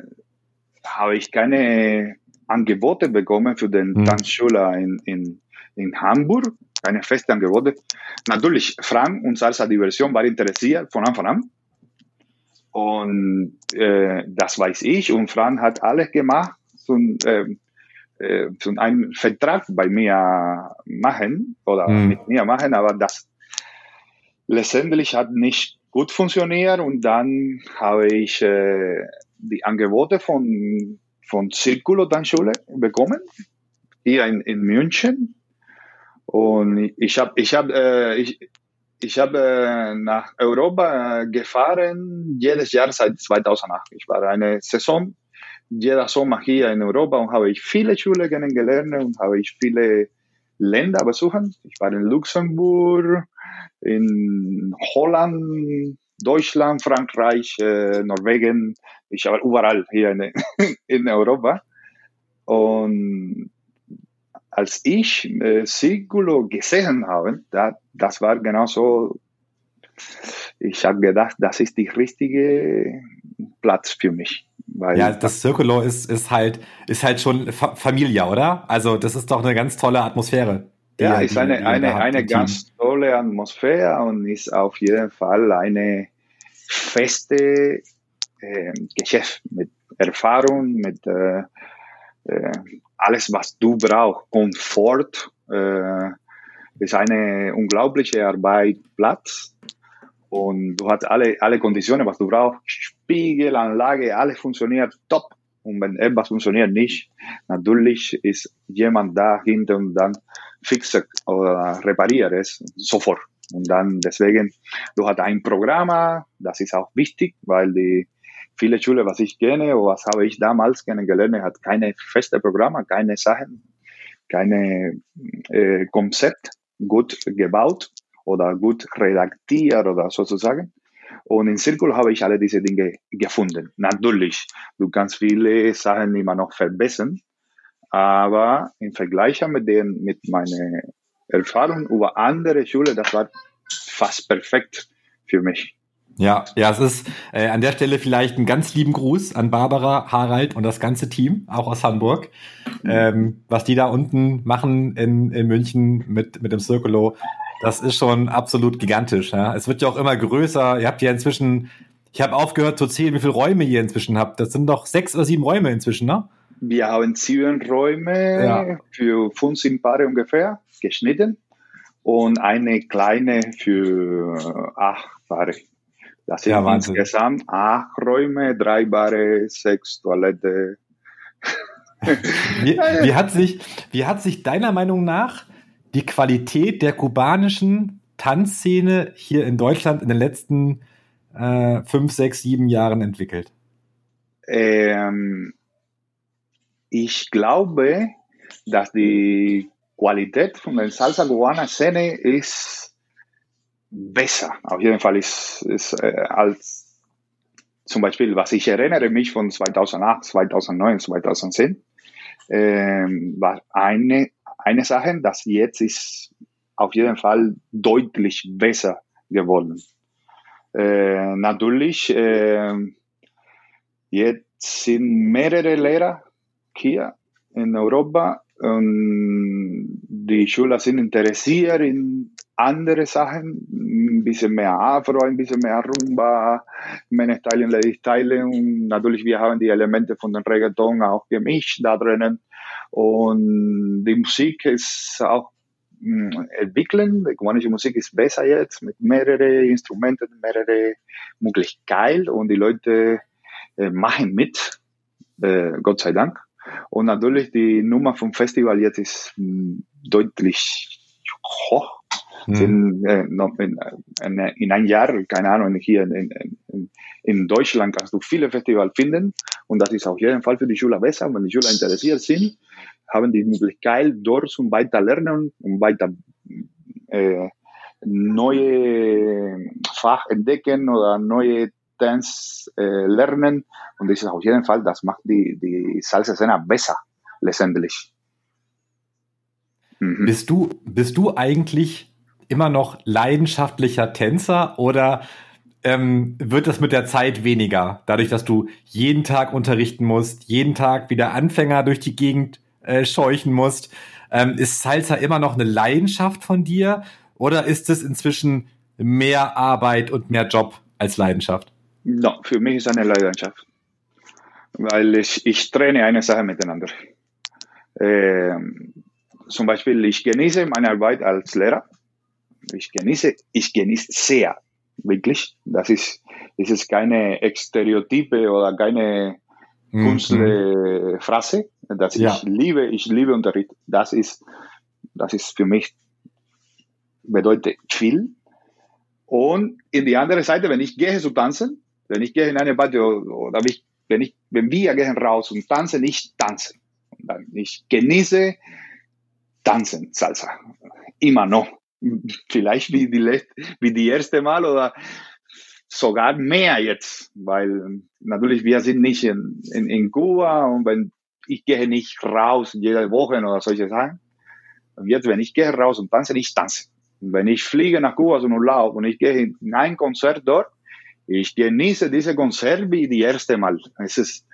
Speaker 1: habe ich keine Angebote bekommen für den hm. Tanzschule in, in, in Hamburg keine festen Angebote. Natürlich, Frank und Salsa Diversion war interessiert von Anfang an. Und äh, das weiß ich. Und Frank hat alles gemacht, zum, äh, äh, zum einen Vertrag bei mir machen oder mhm. mit mir machen, aber das letztendlich hat nicht gut funktioniert. Und dann habe ich äh, die Angebote von, von Circulo Tanzschule bekommen, hier in, in München. Und ich habe ich hab, äh, ich, ich hab, äh, nach Europa gefahren, jedes Jahr seit 2008. Ich war eine Saison, jeder Sommer hier in Europa und habe ich viele Schulen kennengelernt und habe ich viele Länder besucht. Ich war in Luxemburg, in Holland, Deutschland, Frankreich, äh, Norwegen. Ich war überall hier in, in Europa. Und als ich äh, Circulo gesehen habe, da, das war genau so, ich habe gedacht, das ist der richtige Platz für mich.
Speaker 2: ja, das Circulo ist, ist halt, ist halt schon Fa Familie, oder? Also, das ist doch eine ganz tolle Atmosphäre.
Speaker 1: Ja, ist eine, die, eine, eine ganz tolle Atmosphäre und ist auf jeden Fall eine feste äh, Geschäft mit Erfahrung, mit äh, äh, alles, was du brauchst. Komfort äh, ist eine unglaubliche Arbeitsplatz und du hast alle, alle Konditionen, was du brauchst. Spiegelanlage, alles funktioniert top. Und wenn etwas funktioniert nicht, natürlich ist jemand da hinten und dann fixe oder repariert es sofort. Und dann deswegen, du hast ein Programm, das ist auch wichtig, weil die viele Schule, was ich kenne, was habe ich damals kennengelernt, hat keine feste Programme, keine Sachen, keine äh, Konzept gut gebaut oder gut redaktiert oder sozusagen. Und in Circle habe ich alle diese Dinge gefunden. Natürlich, du kannst viele Sachen immer noch verbessern, aber im Vergleich mit den, mit meiner Erfahrung über andere Schulen, das war fast perfekt für mich.
Speaker 2: Ja, ja, es ist äh, an der Stelle vielleicht einen ganz lieben Gruß an Barbara, Harald und das ganze Team, auch aus Hamburg. Ähm, was die da unten machen in, in München mit, mit dem Circulo, das ist schon absolut gigantisch. Ja? Es wird ja auch immer größer. Ihr habt ja inzwischen, ich habe aufgehört zu zählen, wie viele Räume ihr inzwischen habt. Das sind doch sechs oder sieben Räume inzwischen, ne?
Speaker 1: Wir haben sieben Räume ja. für 15 Paare ungefähr geschnitten und eine kleine für acht Paare. Das sind ja, insgesamt acht Räume, drei Bade, sechs Toilette.
Speaker 2: wie, wie, hat sich, wie hat sich deiner Meinung nach die Qualität der kubanischen Tanzszene hier in Deutschland in den letzten äh, fünf, sechs, sieben Jahren entwickelt?
Speaker 1: Ähm, ich glaube, dass die Qualität von der Salsa Cubana Szene ist besser. Auf jeden Fall ist, ist äh, als zum Beispiel, was ich erinnere mich von 2008, 2009, 2010, äh, war eine, eine Sache, dass jetzt ist auf jeden Fall deutlich besser geworden. Äh, natürlich, äh, jetzt sind mehrere Lehrer hier in Europa und die Schüler sind interessiert in andere Sachen, ein bisschen mehr Afro, ein bisschen mehr Rumba, Teilen, Ladies Teilen und natürlich wir haben die Elemente von dem Reggaeton auch gemischt da drinnen. Und die Musik ist auch hm, entwickeln, die kubanische Musik ist besser jetzt mit mehreren Instrumenten, mehrere Möglichkeiten. Und die Leute äh, machen mit, äh, Gott sei Dank. Und natürlich die Nummer vom Festival jetzt ist hm, deutlich hoch Sind, äh, in, in, in, ein Jahr, keine Ahnung, hier in, in, in Deutschland kannst du viele Festivals finden und das ist auf jeden Fall für die Schüler besser. Wenn die Schüler interessiert sind, haben die Möglichkeit, dort zum weiter lernen und weiter äh, neue Fach entdecken oder neue Dance äh, lernen. Und das ist auf jeden Fall, das macht die, die Salsa-Szene besser, letztendlich.
Speaker 2: Mhm. Bist du, bist du eigentlich immer noch leidenschaftlicher Tänzer oder ähm, wird das mit der Zeit weniger, dadurch, dass du jeden Tag unterrichten musst, jeden Tag wieder Anfänger durch die Gegend äh, scheuchen musst? Ähm, ist Salsa immer noch eine Leidenschaft von dir oder ist es inzwischen mehr Arbeit und mehr Job als Leidenschaft?
Speaker 1: No, für mich ist es eine Leidenschaft, weil ich, ich trenne eine Sache miteinander. Ähm, zum Beispiel, ich genieße meine Arbeit als Lehrer ich genieße, ich genieße sehr, wirklich. Das ist, das ist keine Stereotype oder keine mhm. Kunstphrase. Das ja. ich liebe, ich liebe Unterricht. Das ist, das ist für mich bedeutet viel. Und in die andere Seite, wenn ich gehe zu tanzen, wenn ich gehe in eine Party oder wenn ich, wenn wir gehen raus und tanzen, ich tanze. Ich genieße tanzen, Salsa. Immer noch vielleicht wie die, wie die erste Mal oder sogar mehr jetzt, weil natürlich wir sind nicht in, in, in Kuba und wenn ich gehe nicht raus jede Woche oder solche Sachen. Und jetzt, wenn ich gehe raus und tanze, ich tanze. Und wenn ich fliege nach Kuba zum Urlaub und ich gehe in ein Konzert dort, ich genieße diese Konzert wie die erste Mal. Es ist,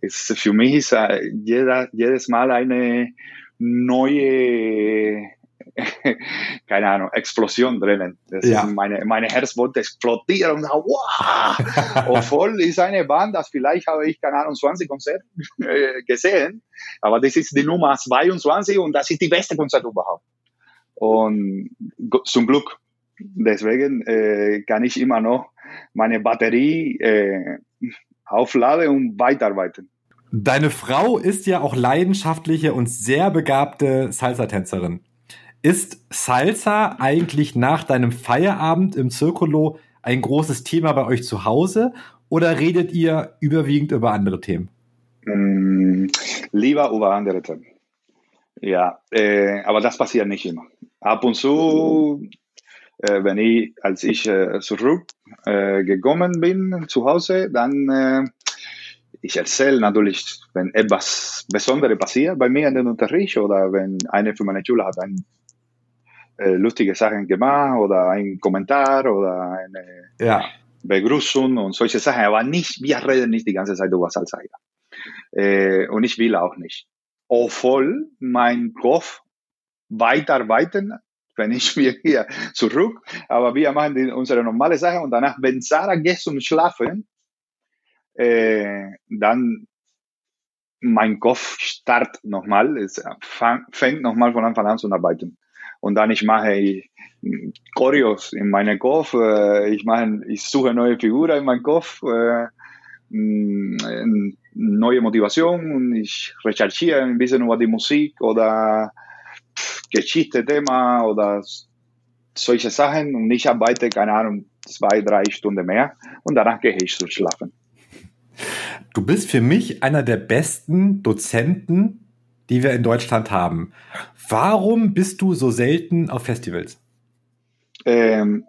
Speaker 1: es ist für mich ist äh, jeder, jedes Mal eine neue keine Ahnung, Explosion drinnen. Ja. meine, meine Herz wollte explodieren und wow! Obwohl ist eine Band, das vielleicht habe ich, keine Ahnung, 20 Konzerte äh, gesehen, aber das ist die Nummer 22 und das ist die beste Konzert überhaupt. Und zum Glück. Deswegen äh, kann ich immer noch meine Batterie äh, aufladen und weiterarbeiten.
Speaker 2: Deine Frau ist ja auch leidenschaftliche und sehr begabte Salsa-Tänzerin. Ist Salsa eigentlich nach deinem Feierabend im Circolo ein großes Thema bei euch zu Hause oder redet ihr überwiegend über andere Themen?
Speaker 1: Mm, lieber über andere Themen. Ja, äh, aber das passiert nicht immer. Ab und zu, äh, wenn ich, als ich äh, zurückgekommen äh, bin zu Hause, dann äh, ich erzähle natürlich, wenn etwas Besonderes passiert bei mir in den Unterricht oder wenn eine von meiner Schüler hat ein äh, lustige Sachen gemacht oder ein Kommentar oder eine ja. Begrüßung und solche Sachen. Aber nicht, wir reden nicht die ganze Zeit über Salsa. Äh, und ich will auch nicht. Obwohl mein Kopf weiterarbeiten, wenn ich mir hier zurück, aber wir machen die, unsere normale Sache und danach, wenn Sarah geht zum Schlafen, äh, dann mein Kopf startet nochmal, es fängt nochmal von Anfang an zu arbeiten. Und dann ich mache ich Choreos in meinem Kopf, äh, ich mache, ich suche neue Figuren in meinem Kopf, äh, neue Motivation und ich recherchiere ein bisschen über die Musik oder Geschichte, Thema oder solche Sachen und ich arbeite, keine Ahnung, zwei, drei Stunden mehr und danach gehe ich zu schlafen.
Speaker 2: Du bist für mich einer der besten Dozenten, die wir in Deutschland haben. Warum bist du so selten auf Festivals?
Speaker 1: Ähm,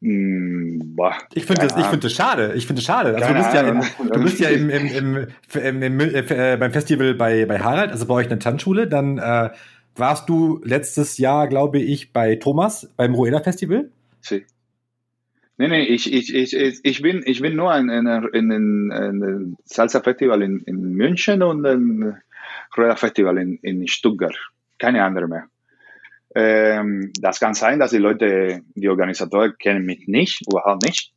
Speaker 2: mh, ich finde das, find das schade. Ich finde es schade. Also du bist ja, in, du bist ja im, im, im, im äh, beim Festival bei, bei Harald, also bei euch in der Tanzschule. Dann äh, warst du letztes Jahr, glaube ich, bei Thomas beim Rueda Festival.
Speaker 1: Sí. Nee, nee, ich, ich, ich, ich, bin, ich bin nur in, in, in, in, in Salsa Festival in, in München und ein Rueda Festival in, in Stuttgart. Keine andere mehr. Ähm, das kann sein, dass die Leute, die Organisatoren kennen mich nicht, überhaupt nicht.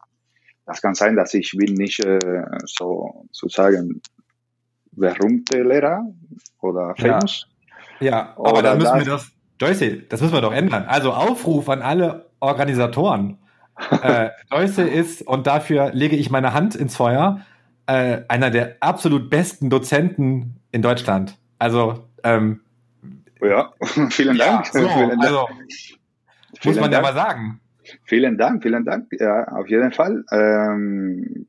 Speaker 1: Das kann sein, dass ich bin nicht äh, so sozusagen berühmte Lehrer oder famous.
Speaker 2: Ja, ja aber dann müssen das, wir das, Joyce, das müssen wir doch ändern. Also Aufruf an alle Organisatoren. äh, Joyce ist, und dafür lege ich meine Hand ins Feuer, äh, einer der absolut besten Dozenten in Deutschland. Also ähm,
Speaker 1: ja, vielen Dank. Ja, so, vielen Dank. Also,
Speaker 2: muss man Dank. ja mal sagen.
Speaker 1: Vielen Dank, vielen Dank. Ja, auf jeden Fall. Ähm,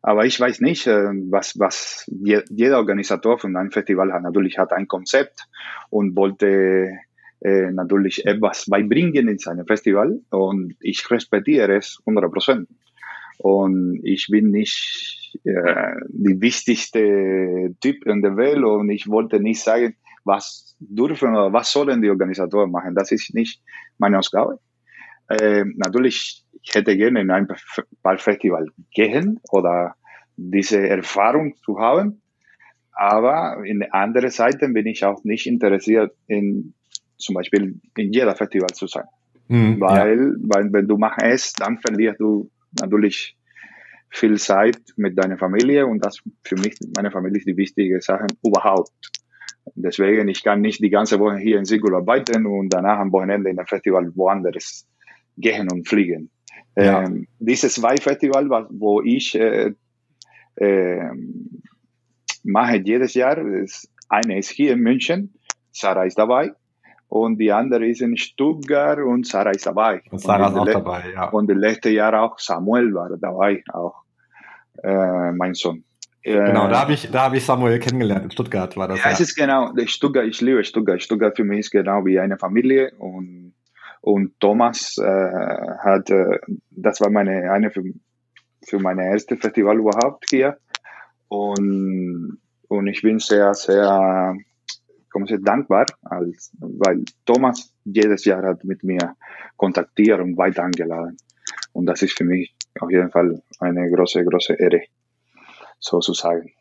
Speaker 1: aber ich weiß nicht, äh, was, was jeder Organisator von einem Festival hat. Natürlich hat ein Konzept und wollte äh, natürlich etwas beibringen in seinem Festival und ich respektiere es 100 Prozent. Und ich bin nicht äh, die wichtigste Typ in der Welt und ich wollte nicht sagen, was dürfen oder was sollen die Organisatoren machen. Das ist nicht meine Ausgabe. Äh, natürlich, ich hätte gerne in ein paar Festival gehen oder diese Erfahrung zu haben. Aber in andere Seite bin ich auch nicht interessiert in zum Beispiel in jeder Festival zu sein. Mhm, weil, ja. weil wenn du machst, dann verlierst du natürlich viel Zeit mit deiner Familie und das für mich, meine Familie ist die wichtige Sache überhaupt. Deswegen, ich kann nicht die ganze Woche hier in Sigul arbeiten und danach am Wochenende in ein Festival woanders gehen und fliegen. Ja. Ähm, diese zwei Festival, wo ich äh, äh, mache jedes Jahr, ist, eine ist hier in München, Sarah ist dabei, und die andere ist in Stuttgart und Sarah ist dabei.
Speaker 2: Und Sarah ist auch dabei, ja.
Speaker 1: Und das letzte Jahr auch Samuel war dabei, auch äh, mein Sohn.
Speaker 2: Genau, da habe ich, da habe ich Samuel kennengelernt. In Stuttgart war das.
Speaker 1: Ja, ja. es ist genau, Stuttgart, ich liebe Stuttgart. Stuttgart für mich ist genau wie eine Familie und, und Thomas äh, hat, äh, das war meine, eine für, für meine erste Festival überhaupt hier. Und, und ich bin sehr, sehr, komme sehr dankbar, als, weil Thomas jedes Jahr hat mit mir kontaktiert und weiter eingeladen. Und das ist für mich auf jeden Fall eine große, große Ehre sozusagen.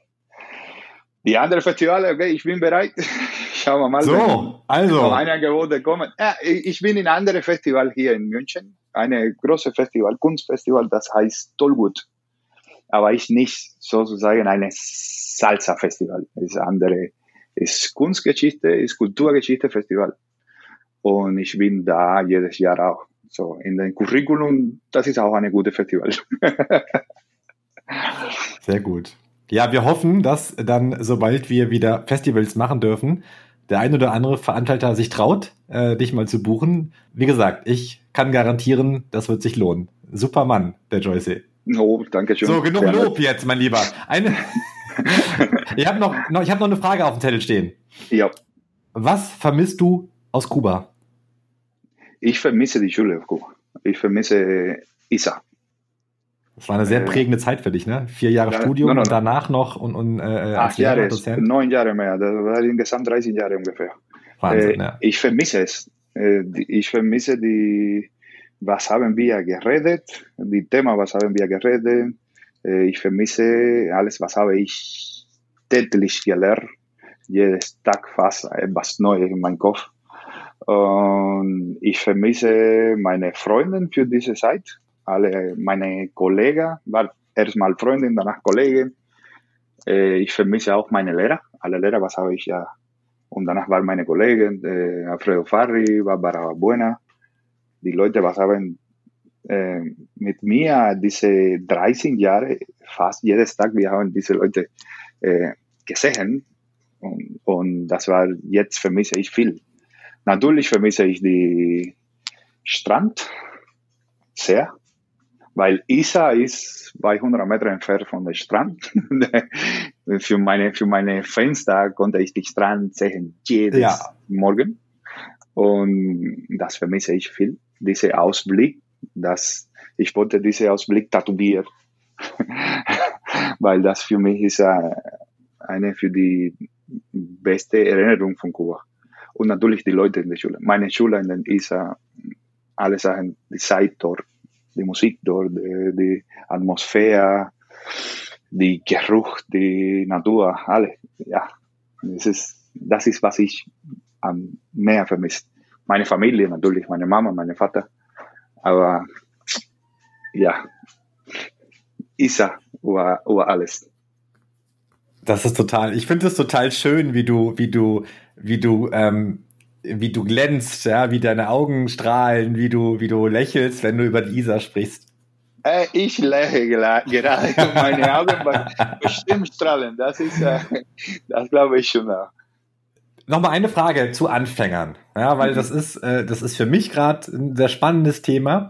Speaker 1: Die anderen Festivale, okay, ich bin bereit. Schauen wir mal.
Speaker 2: So, also.
Speaker 1: Noch eine Angebote kommen. Ja, ich bin in einem anderen Festival hier in München. Eine große Festival, Kunstfestival, das heißt Tollwood. Aber ist nicht sozusagen ein Salsa-Festival. Ist andere, ist Kunstgeschichte, ist Kulturgeschichte Festival. Und ich bin da jedes Jahr auch. So, in den Curriculum, das ist auch eine gute Festival.
Speaker 2: Sehr gut. Ja, wir hoffen, dass dann, sobald wir wieder Festivals machen dürfen, der ein oder andere Veranstalter sich traut, äh, dich mal zu buchen. Wie gesagt, ich kann garantieren, das wird sich lohnen. Super Mann, der Joyce.
Speaker 1: Oh, danke schön.
Speaker 2: So, genug Lob jetzt, mein Lieber. Eine ich habe noch, noch, hab noch eine Frage auf dem Zettel stehen.
Speaker 1: Ja.
Speaker 2: Was vermisst du aus Kuba?
Speaker 1: Ich vermisse die Schule auf Kuba. Ich vermisse Isa.
Speaker 2: Das war eine sehr äh, prägende Zeit für dich, ne? Vier Jahre ja, Studium no, no, no. und danach noch und, und äh,
Speaker 1: Acht Jahre, Dozent. neun Jahre mehr, das war insgesamt 30 Jahre ungefähr. Wahnsinn, äh, ja. Ich vermisse es. Äh, ich vermisse die, was haben wir geredet, die Thema, was haben wir geredet. Ich vermisse alles, was habe ich täglich gelernt. Jedes Tag fast etwas Neues in meinem Kopf. Und ich vermisse meine Freunde für diese Zeit alle meine Kollegen, war erstmal Freundin, danach Kollegin. Äh, ich vermisse auch meine Lehrer. Alle Lehrer, was habe ich ja. Und danach waren meine Kollegen, Alfredo Farri, Barbara Buena. Die Leute, was haben äh, mit mir diese 13 Jahre, fast jedes Tag, wir haben diese Leute äh, gesehen. Und, und das war, jetzt vermisse ich viel. Natürlich vermisse ich die Strand sehr, weil Isa ist 200 Meter entfernt von der Strand. für, meine, für meine Fenster konnte ich die Strand sehen jedes ja. Morgen. Und das vermisse ich viel. Dieser Ausblick, dass ich wollte diesen Ausblick tätowieren. weil das für mich ist äh, eine für die beste Erinnerung von Kuba. Und natürlich die Leute in der Schule. Meine Schule in den ISA, alle Sachen, die Zeit dort, die Musik dort, die, die Atmosphäre, die Geruch, die Natur, alle. Ja, das ist, das ist, was ich am mehr vermisst. Meine Familie natürlich, meine Mama, mein Vater. Aber ja, Isa über, über alles.
Speaker 2: Das ist total, ich finde es total schön, wie du, wie du, wie du, ähm, wie du glänzt, ja, wie deine Augen strahlen, wie du, wie du lächelst, wenn du über die Isa sprichst.
Speaker 1: Äh, ich lächle gerade meine Augen bestimmt strahlen. Das ist, äh, das glaube ich schon auch.
Speaker 2: Nochmal eine Frage zu Anfängern, ja, weil mhm. das ist, äh, das ist für mich gerade ein sehr spannendes Thema.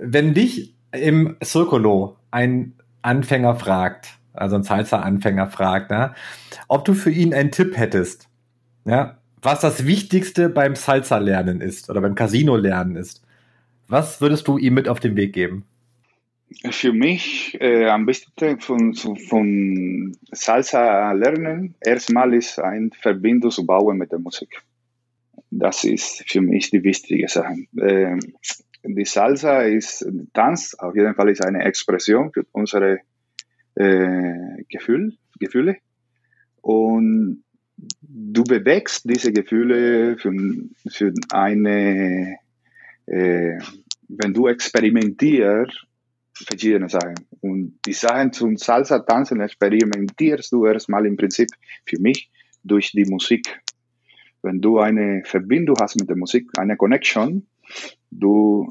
Speaker 2: Wenn dich im Circolo ein Anfänger fragt, also ein Salsa-Anfänger fragt, ne, ob du für ihn einen Tipp hättest, ja, was das Wichtigste beim Salsa-Lernen ist oder beim Casino-Lernen ist. Was würdest du ihm mit auf den Weg geben?
Speaker 1: Für mich äh, am besten von, von Salsa lernen, erstmal ist eine Verbindung zu bauen mit der Musik. Das ist für mich die wichtige Sache. Äh, die Salsa ist Tanz, auf jeden Fall ist eine Expression für unsere äh, Gefühl, Gefühle. Und du bewegst diese Gefühle für, für eine, äh, wenn du experimentierst, verschiedene Sachen. Und die Sachen zum Salsa-Tanzen experimentierst du erstmal im Prinzip für mich durch die Musik. Wenn du eine Verbindung hast mit der Musik, eine Connection, du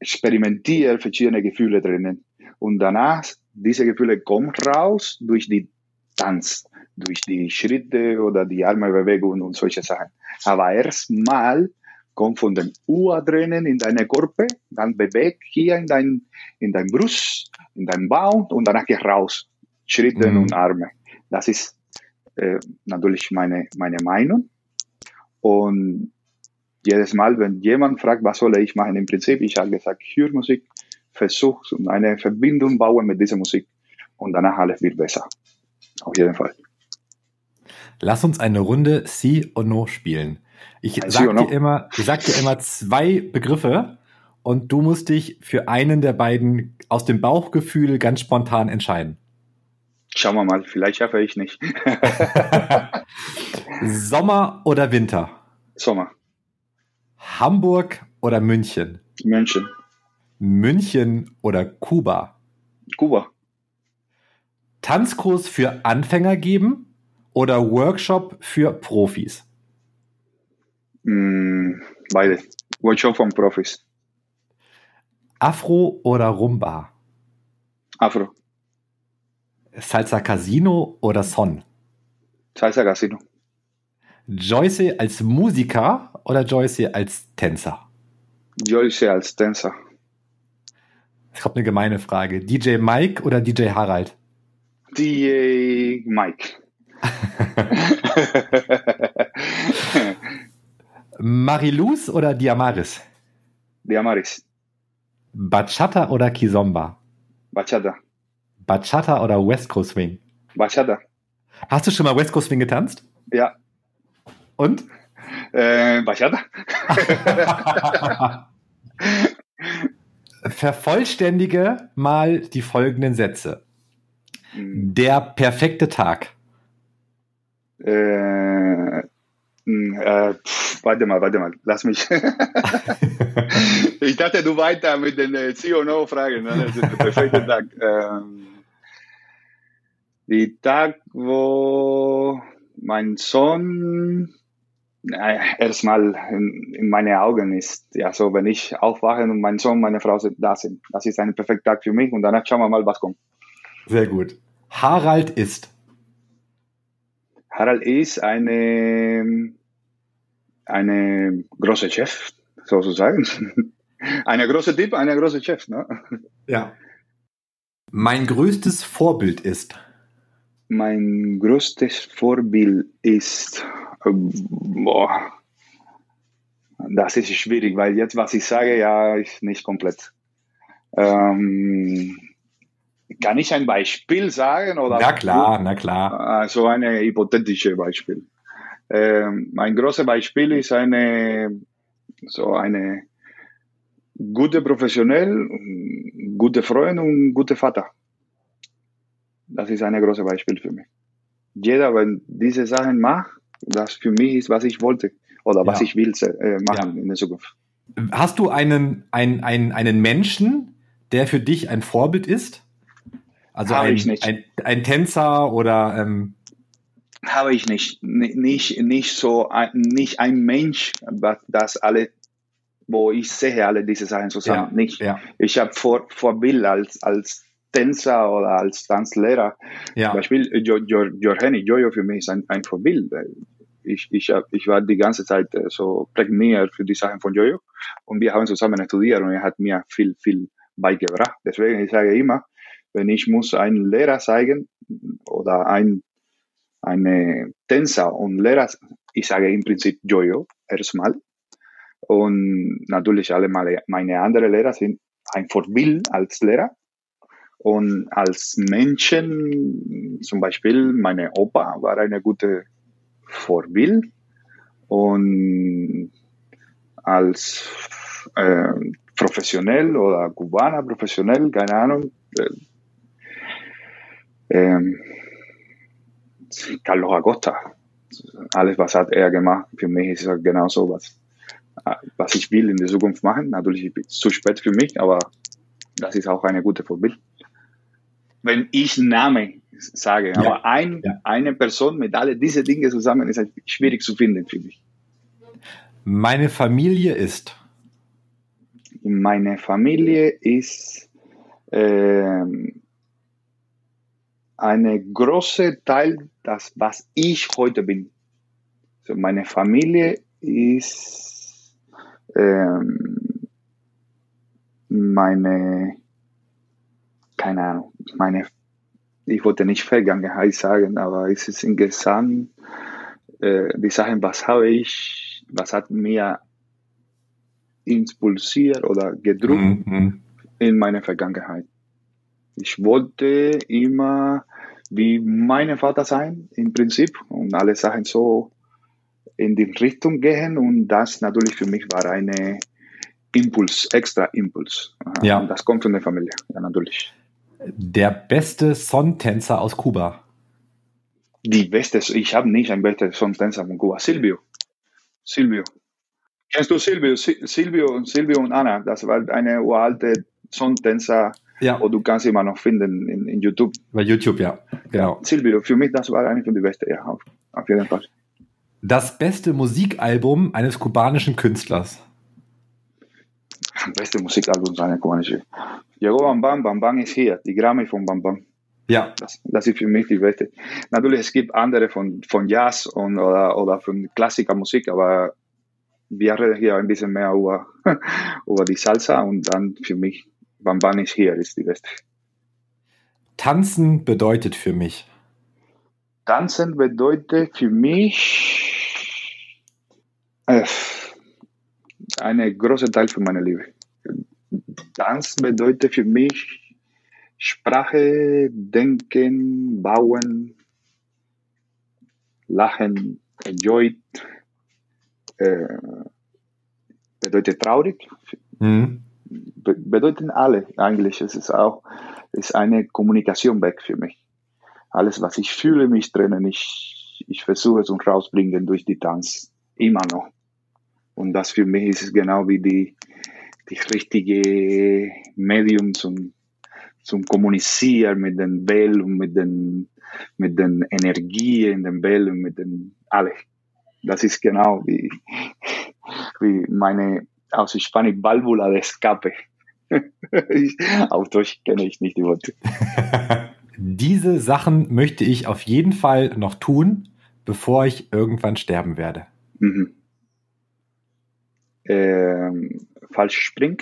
Speaker 1: experimentierst verschiedene Gefühle drinnen. Und danach, diese Gefühle kommen raus durch die Tanz, durch die Schritte oder die Armebewegungen und solche Sachen. Aber erstmal kommt von den U-Adrenen in deine Körper, dann bewegt hier in dein, in dein Brust, in dein Bauch und danach geht raus. Schritte mhm. und Arme. Das ist äh, natürlich meine, meine Meinung. Und jedes Mal, wenn jemand fragt, was soll ich machen, im Prinzip, ich habe gesagt, hör Musik, versuch eine Verbindung bauen mit dieser Musik und danach alles wird besser. Auf jeden Fall.
Speaker 2: Lass uns eine Runde Si oder No spielen. Ich sag, dir immer, ich sag dir immer zwei Begriffe und du musst dich für einen der beiden aus dem Bauchgefühl ganz spontan entscheiden.
Speaker 1: Schauen wir mal, vielleicht schaffe ich nicht.
Speaker 2: Sommer oder Winter?
Speaker 1: Sommer.
Speaker 2: Hamburg oder München?
Speaker 1: München.
Speaker 2: München oder Kuba?
Speaker 1: Kuba.
Speaker 2: Tanzkurs für Anfänger geben oder Workshop für Profis?
Speaker 1: Mm, beide. Workshop von Profis.
Speaker 2: Afro oder Rumba?
Speaker 1: Afro.
Speaker 2: Salsa Casino oder Son?
Speaker 1: Salsa Casino.
Speaker 2: Joyce als Musiker oder Joyce als Tänzer?
Speaker 1: Joyce als Tänzer.
Speaker 2: Ich habe eine gemeine Frage. DJ Mike oder DJ Harald?
Speaker 1: DJ Mike.
Speaker 2: Mariluz oder Diamaris?
Speaker 1: Diamaris.
Speaker 2: Bachata oder Kizomba?
Speaker 1: Bachata.
Speaker 2: Bachata oder West Coast Swing?
Speaker 1: Bachata.
Speaker 2: Hast du schon mal West Coast Swing getanzt?
Speaker 1: Ja.
Speaker 2: Und?
Speaker 1: Äh, Bachata.
Speaker 2: Vervollständige mal die folgenden Sätze. Hm. Der perfekte Tag.
Speaker 1: Äh, äh, pff, warte mal, warte mal, lass mich. ich dachte, du weiter mit den äh, C oder No-Fragen. Ne? Das ist der perfekte Tag. Ähm, Die Tag, wo mein Sohn äh, erstmal in, in meine Augen ist. Ja, so wenn ich aufwache und mein Sohn, meine Frau sind, da sind. Das ist ein perfekter Tag für mich und danach schauen wir mal, was kommt.
Speaker 2: Sehr gut. Harald ist.
Speaker 1: Harald ist eine, eine große Chef, sozusagen. eine große Typ, eine große Chef. Ne?
Speaker 2: Ja. Mein größtes Vorbild ist.
Speaker 1: Mein größtes Vorbild ist, boah, das ist schwierig, weil jetzt, was ich sage, ja, ist nicht komplett. Ähm, kann ich ein Beispiel sagen? Oder
Speaker 2: na klar, na klar.
Speaker 1: So ein hypothetisches Beispiel. Ähm, ein großes Beispiel ist eine, so eine gute Professionell, gute Freund und gute Vater. Das ist ein großes Beispiel für mich. Jeder, wenn diese Sachen macht, das für mich ist, was ich wollte oder was ja. ich will äh, machen ja. in der Zukunft.
Speaker 2: Hast du einen, einen, einen, einen Menschen, der für dich ein Vorbild ist? Also
Speaker 1: Habe
Speaker 2: ein,
Speaker 1: ich nicht.
Speaker 2: Ein, ein Tänzer oder ähm
Speaker 1: habe ich nicht. Nicht, nicht so, nicht ein Mensch, das alle, wo ich sehe alle diese Sachen zusammen.
Speaker 2: Ja,
Speaker 1: nicht.
Speaker 2: ja.
Speaker 1: Ich habe vor, Vorbild als, als Tänzer oder als Tanzlehrer.
Speaker 2: Ja.
Speaker 1: Zum Beispiel jo, jo, Johanny, Jojo für mich ist ein, ein Vorbild. Ich, ich, hab, ich war die ganze Zeit äh, so prägniert für die Sachen von Jojo und wir haben zusammen studiert und er hat mir viel, viel beigebracht. Deswegen, ich sage immer, wenn ich muss einen Lehrer zeigen oder ein, eine Tänzer und Lehrer, ich sage im Prinzip Jojo erstmal. Und natürlich alle meine anderen Lehrer sind ein Vorbild als Lehrer. Und als Menschen, zum Beispiel meine Opa war eine gute Vorbild. Und als äh, professionell oder Kubaner professionell, keine Ahnung, äh, ähm, Carlos Acosta. Alles, was hat er gemacht, für mich ist er genau so, was, was ich will in der Zukunft machen. Natürlich zu spät für mich, aber das ist auch eine gute Vorbild. Wenn ich Name sage, ja. aber ein, ja. eine Person mit all diese Dinge zusammen ist schwierig zu finden für mich.
Speaker 2: Meine Familie ist.
Speaker 1: Meine Familie ist ähm, eine große Teil, das was ich heute bin. So meine Familie ist ähm, meine, keine Ahnung, meine, ich wollte nicht Vergangenheit sagen, aber es ist insgesamt äh, die Sachen, was habe ich, was hat mir impulsiert oder gedrückt mhm. in meiner Vergangenheit. Ich wollte immer wie mein Vater sein, im Prinzip, und alle Sachen so in die Richtung gehen. Und das natürlich für mich war eine Impuls, extra Impuls.
Speaker 2: Ja.
Speaker 1: Und das kommt von der Familie, ja, natürlich.
Speaker 2: Der beste Songtänzer aus Kuba?
Speaker 1: Die beste, ich habe nicht einen besten Songtänzer von Kuba. Silvio. Silvio. Kennst du Silvio? Silvio, Silvio und Anna, das war eine uralte Songtänzer
Speaker 2: ja.
Speaker 1: Und du kannst immer noch finden in, in YouTube.
Speaker 2: Bei YouTube, ja. Genau.
Speaker 1: Silvio, für mich, das war eine von den besten, ja, auf, auf jeden Fall.
Speaker 2: Das beste Musikalbum eines kubanischen Künstlers.
Speaker 1: Das beste Musikalbum eines kubanischen. Llegó Bam Bam, Bam Bam ist hier, die Grammy von Bam Bam.
Speaker 2: Ja.
Speaker 1: Das, das ist für mich die beste. Natürlich, es gibt andere von, von Jazz und, oder, oder von Klassikermusik, aber wir reden hier ein bisschen mehr über, über die Salsa und dann für mich Bam Bam ist hier, ist die beste.
Speaker 2: Tanzen bedeutet für mich.
Speaker 1: Tanzen bedeutet für mich äh, ein großer Teil von meiner Liebe. Tanz bedeutet für mich Sprache, Denken, Bauen, Lachen, Enjoy, äh, bedeutet traurig.
Speaker 2: Mhm
Speaker 1: bedeuten alle eigentlich. Es ist auch ist eine Kommunikation weg für mich. Alles, was ich fühle, mich drinnen, ich, ich versuche es und rausbringen durch die Tanz. Immer noch. Und das für mich ist es genau wie die, die richtige Medium zum, zum Kommunizieren mit den Welt und mit den, mit den Energien in den Welt und mit den alle. Das ist genau wie, wie meine aus Spanisch Válvula de Escape. auf Deutsch kenne ich nicht die Worte.
Speaker 2: Diese Sachen möchte ich auf jeden Fall noch tun, bevor ich irgendwann sterben werde. Mhm.
Speaker 1: Ähm, falsch springen.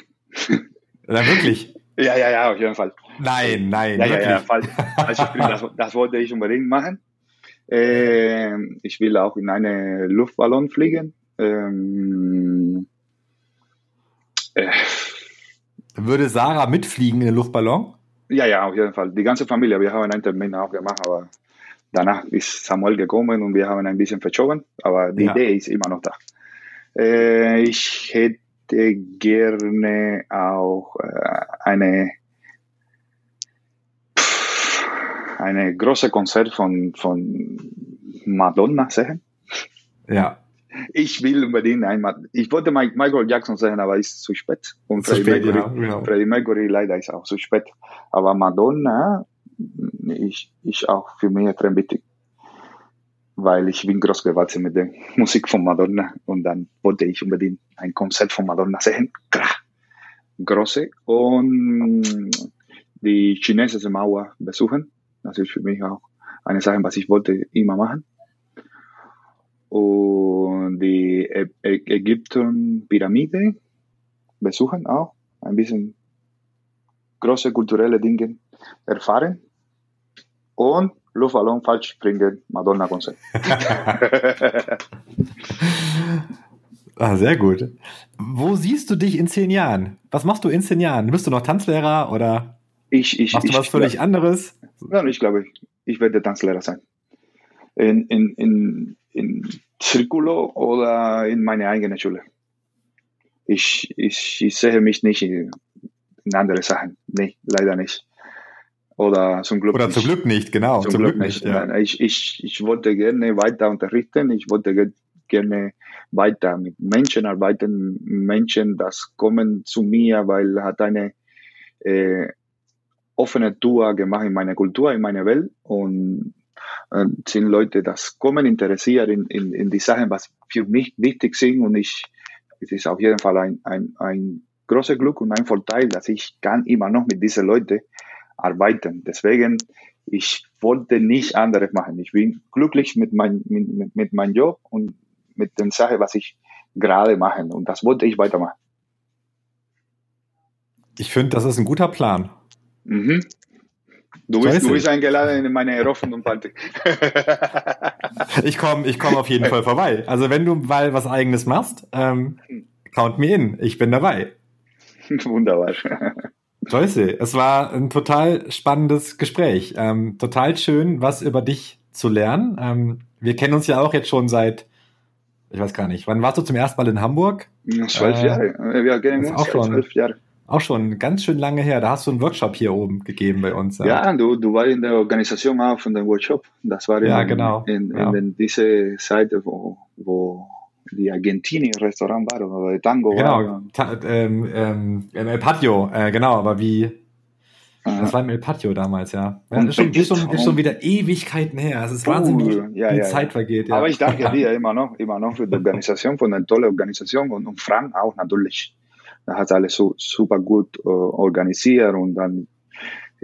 Speaker 2: Na, wirklich?
Speaker 1: Ja, ja, ja, auf jeden Fall.
Speaker 2: Nein, nein,
Speaker 1: ja, wirklich? Ja, ja, falsch, falsch springen, das, das, wollte ich unbedingt machen. Ähm, ich will auch in eine Luftballon fliegen. Ähm,
Speaker 2: äh, Würde Sarah mitfliegen in den Luftballon?
Speaker 1: Ja, ja, auf jeden Fall. Die ganze Familie. Wir haben einen Termin auch gemacht, aber danach ist Samuel gekommen und wir haben ein bisschen verschoben. Aber die ja. Idee ist immer noch da. Äh, ich hätte gerne auch äh, eine eine große Konzert von, von Madonna sehen.
Speaker 2: Ja
Speaker 1: ich will unbedingt einmal, ich wollte Michael Jackson sehen, aber ist zu spät. Und Freddie, spät, Mercury, ja, genau. Freddie Mercury leider ist auch zu spät. Aber Madonna ist, ist auch für mich extrem wichtig. Weil ich bin groß gewachsen mit der Musik von Madonna und dann wollte ich unbedingt ein Konzert von Madonna sehen. Große. Und die chinesische Mauer besuchen. Das ist für mich auch eine Sache, was ich wollte immer machen und die Ägypten-Pyramide besuchen auch, ein bisschen große kulturelle Dinge erfahren und Luftballon falsch springen, Madonna-Konzert.
Speaker 2: ah, sehr gut. Wo siehst du dich in zehn Jahren? Was machst du in zehn Jahren? Bist du noch Tanzlehrer oder
Speaker 1: ich, ich,
Speaker 2: machst du
Speaker 1: ich,
Speaker 2: was völlig anderes?
Speaker 1: Nein, ich glaube, ich werde Tanzlehrer sein. In, in, in, in Zirkulo oder in meine eigene Schule. Ich, ich, ich sehe mich nicht in, in andere Sachen. Nee, leider nicht. Oder zum Glück
Speaker 2: Oder nicht. zum Glück nicht, genau.
Speaker 1: Zum, zum Glück, Glück, nicht. Ja. Ich, ich, ich wollte gerne weiter unterrichten. Ich wollte gerne weiter mit Menschen arbeiten. Menschen, das kommen zu mir, weil hat eine äh, offene Tour gemacht in meiner Kultur, in meiner Welt. Und sind Leute, das kommen interessiert in, in, in die Sachen, was für mich wichtig sind und ich, es ist auf jeden Fall ein, ein, ein großer Glück und ein Vorteil, dass ich kann immer noch mit diesen Leuten arbeiten. Deswegen, ich wollte nicht anderes machen. Ich bin glücklich mit, mein, mit, mit meinem Job und mit den Sachen, was ich gerade mache. Und das wollte ich weitermachen.
Speaker 2: Ich finde, das ist ein guter Plan.
Speaker 1: Mhm. Du bist, du bist eingeladen in meine Party.
Speaker 2: ich komme ich komm auf jeden Fall vorbei. Also wenn du mal was eigenes machst, ähm, count me in. Ich bin dabei.
Speaker 1: Wunderbar.
Speaker 2: Joyce, es war ein total spannendes Gespräch. Ähm, total schön, was über dich zu lernen. Ähm, wir kennen uns ja auch jetzt schon seit, ich weiß gar nicht, wann warst du zum ersten Mal in Hamburg?
Speaker 1: Zwölf äh, Jahre. Wir kennen uns
Speaker 2: auch schon zwölf Jahre. Auch schon ganz schön lange her. Da hast du einen Workshop hier oben gegeben bei uns.
Speaker 1: Ja, ja du, du warst in der Organisation auch von dem Workshop. Das war in,
Speaker 2: ja, genau.
Speaker 1: in,
Speaker 2: ja.
Speaker 1: in diese Zeit, wo, wo die Argentini-Restaurant war oder der Tango
Speaker 2: genau. war. Genau, ähm, ähm, El Patio, äh, genau, aber wie, das war im El Patio damals, ja. ja ist, schon, ist, schon, ist schon wieder Ewigkeiten her. Es ist Wahnsinn, wie ja, die ja, Zeit vergeht.
Speaker 1: Aber ich danke dir immer noch, immer noch für die Organisation, von der tollen Organisation und, und Frank auch natürlich. Da hat alles so super gut äh, organisiert und dann,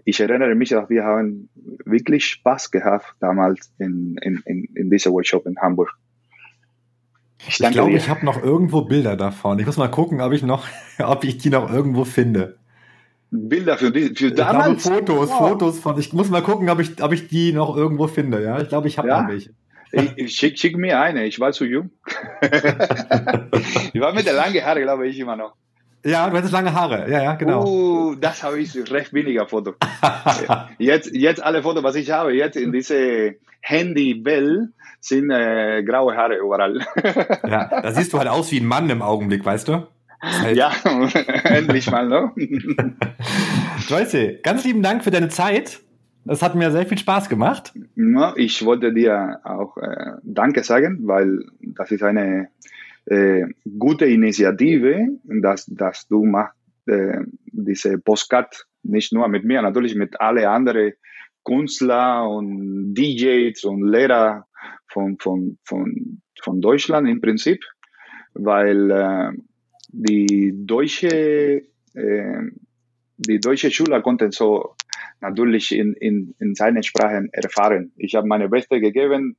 Speaker 1: ich erinnere mich, dass wir haben wirklich Spaß gehabt damals in, in, in, in dieser Workshop in Hamburg.
Speaker 2: Ich, ich glaube, ich habe noch irgendwo Bilder davon. Ich muss mal gucken, ob ich noch, ob ich die noch irgendwo finde.
Speaker 1: Bilder für, die, für damals?
Speaker 2: Ich glaube, Fotos, oh. Fotos von. Ich muss mal gucken, ob ich, ob ich die noch irgendwo finde. Ja, ich glaube, ich habe ja? noch welche.
Speaker 1: Ich, ich schick, schick mir eine. Ich war zu jung. ich war mit der langen Haare, glaube ich, immer noch.
Speaker 2: Ja, du hattest lange Haare. Ja, ja, genau.
Speaker 1: Uh, das habe ich recht weniger Foto. jetzt, jetzt alle Fotos, was ich habe, jetzt in diese Handy-Welt sind äh, graue Haare überall.
Speaker 2: ja, da siehst du halt aus wie ein Mann im Augenblick, weißt du?
Speaker 1: Halt ja, endlich mal, ne?
Speaker 2: Joyce, ganz lieben Dank für deine Zeit. Das hat mir sehr viel Spaß gemacht.
Speaker 1: Ich wollte dir auch äh, Danke sagen, weil das ist eine äh, gute Initiative, dass, dass du machst äh, diese Postcard nicht nur mit mir, natürlich mit alle anderen Künstler und DJs und Lehrer von, von, von, von Deutschland im Prinzip, weil äh, die deutsche äh, die deutsche Schüler konnten so natürlich in, in, in seinen Sprachen erfahren. Ich habe meine Beste gegeben.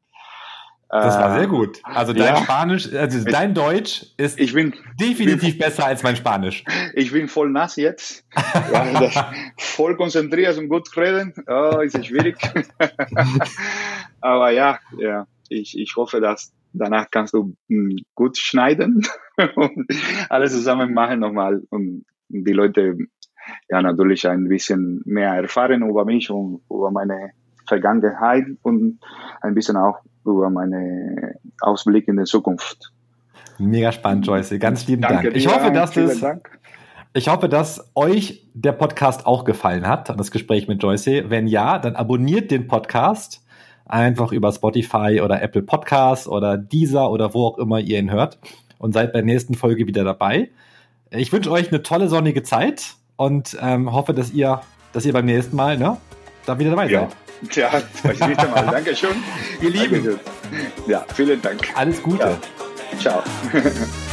Speaker 2: Das war sehr gut. Also dein ja. Spanisch, also dein Deutsch ist
Speaker 1: ich bin,
Speaker 2: definitiv bin, besser als mein Spanisch.
Speaker 1: Ich bin voll nass jetzt. ja, voll konzentriert und gut reden. Oh, ist schwierig. Aber ja, ja, ich, ich hoffe, dass danach kannst du hm, gut schneiden und alles zusammen machen nochmal und die Leute ja natürlich ein bisschen mehr erfahren über mich und über meine Vergangenheit und ein bisschen auch über meine Ausblick in der Zukunft.
Speaker 2: Mega spannend, Joyce. Ganz lieben Danke Dank. Ich dir, hoffe, dass das, ich hoffe, dass euch der Podcast auch gefallen hat, das Gespräch mit Joyce. Wenn ja, dann abonniert den Podcast einfach über Spotify oder Apple Podcasts oder Deezer oder wo auch immer ihr ihn hört und seid bei der nächsten Folge wieder dabei. Ich wünsche euch eine tolle sonnige Zeit und ähm, hoffe, dass ihr, dass ihr beim nächsten Mal ne, da wieder dabei
Speaker 1: ja. seid. Ja, das nächste Mal. Dankeschön.
Speaker 2: Ihr Lieben.
Speaker 1: Ja, vielen Dank.
Speaker 2: Alles Gute.
Speaker 1: Ja. Ciao.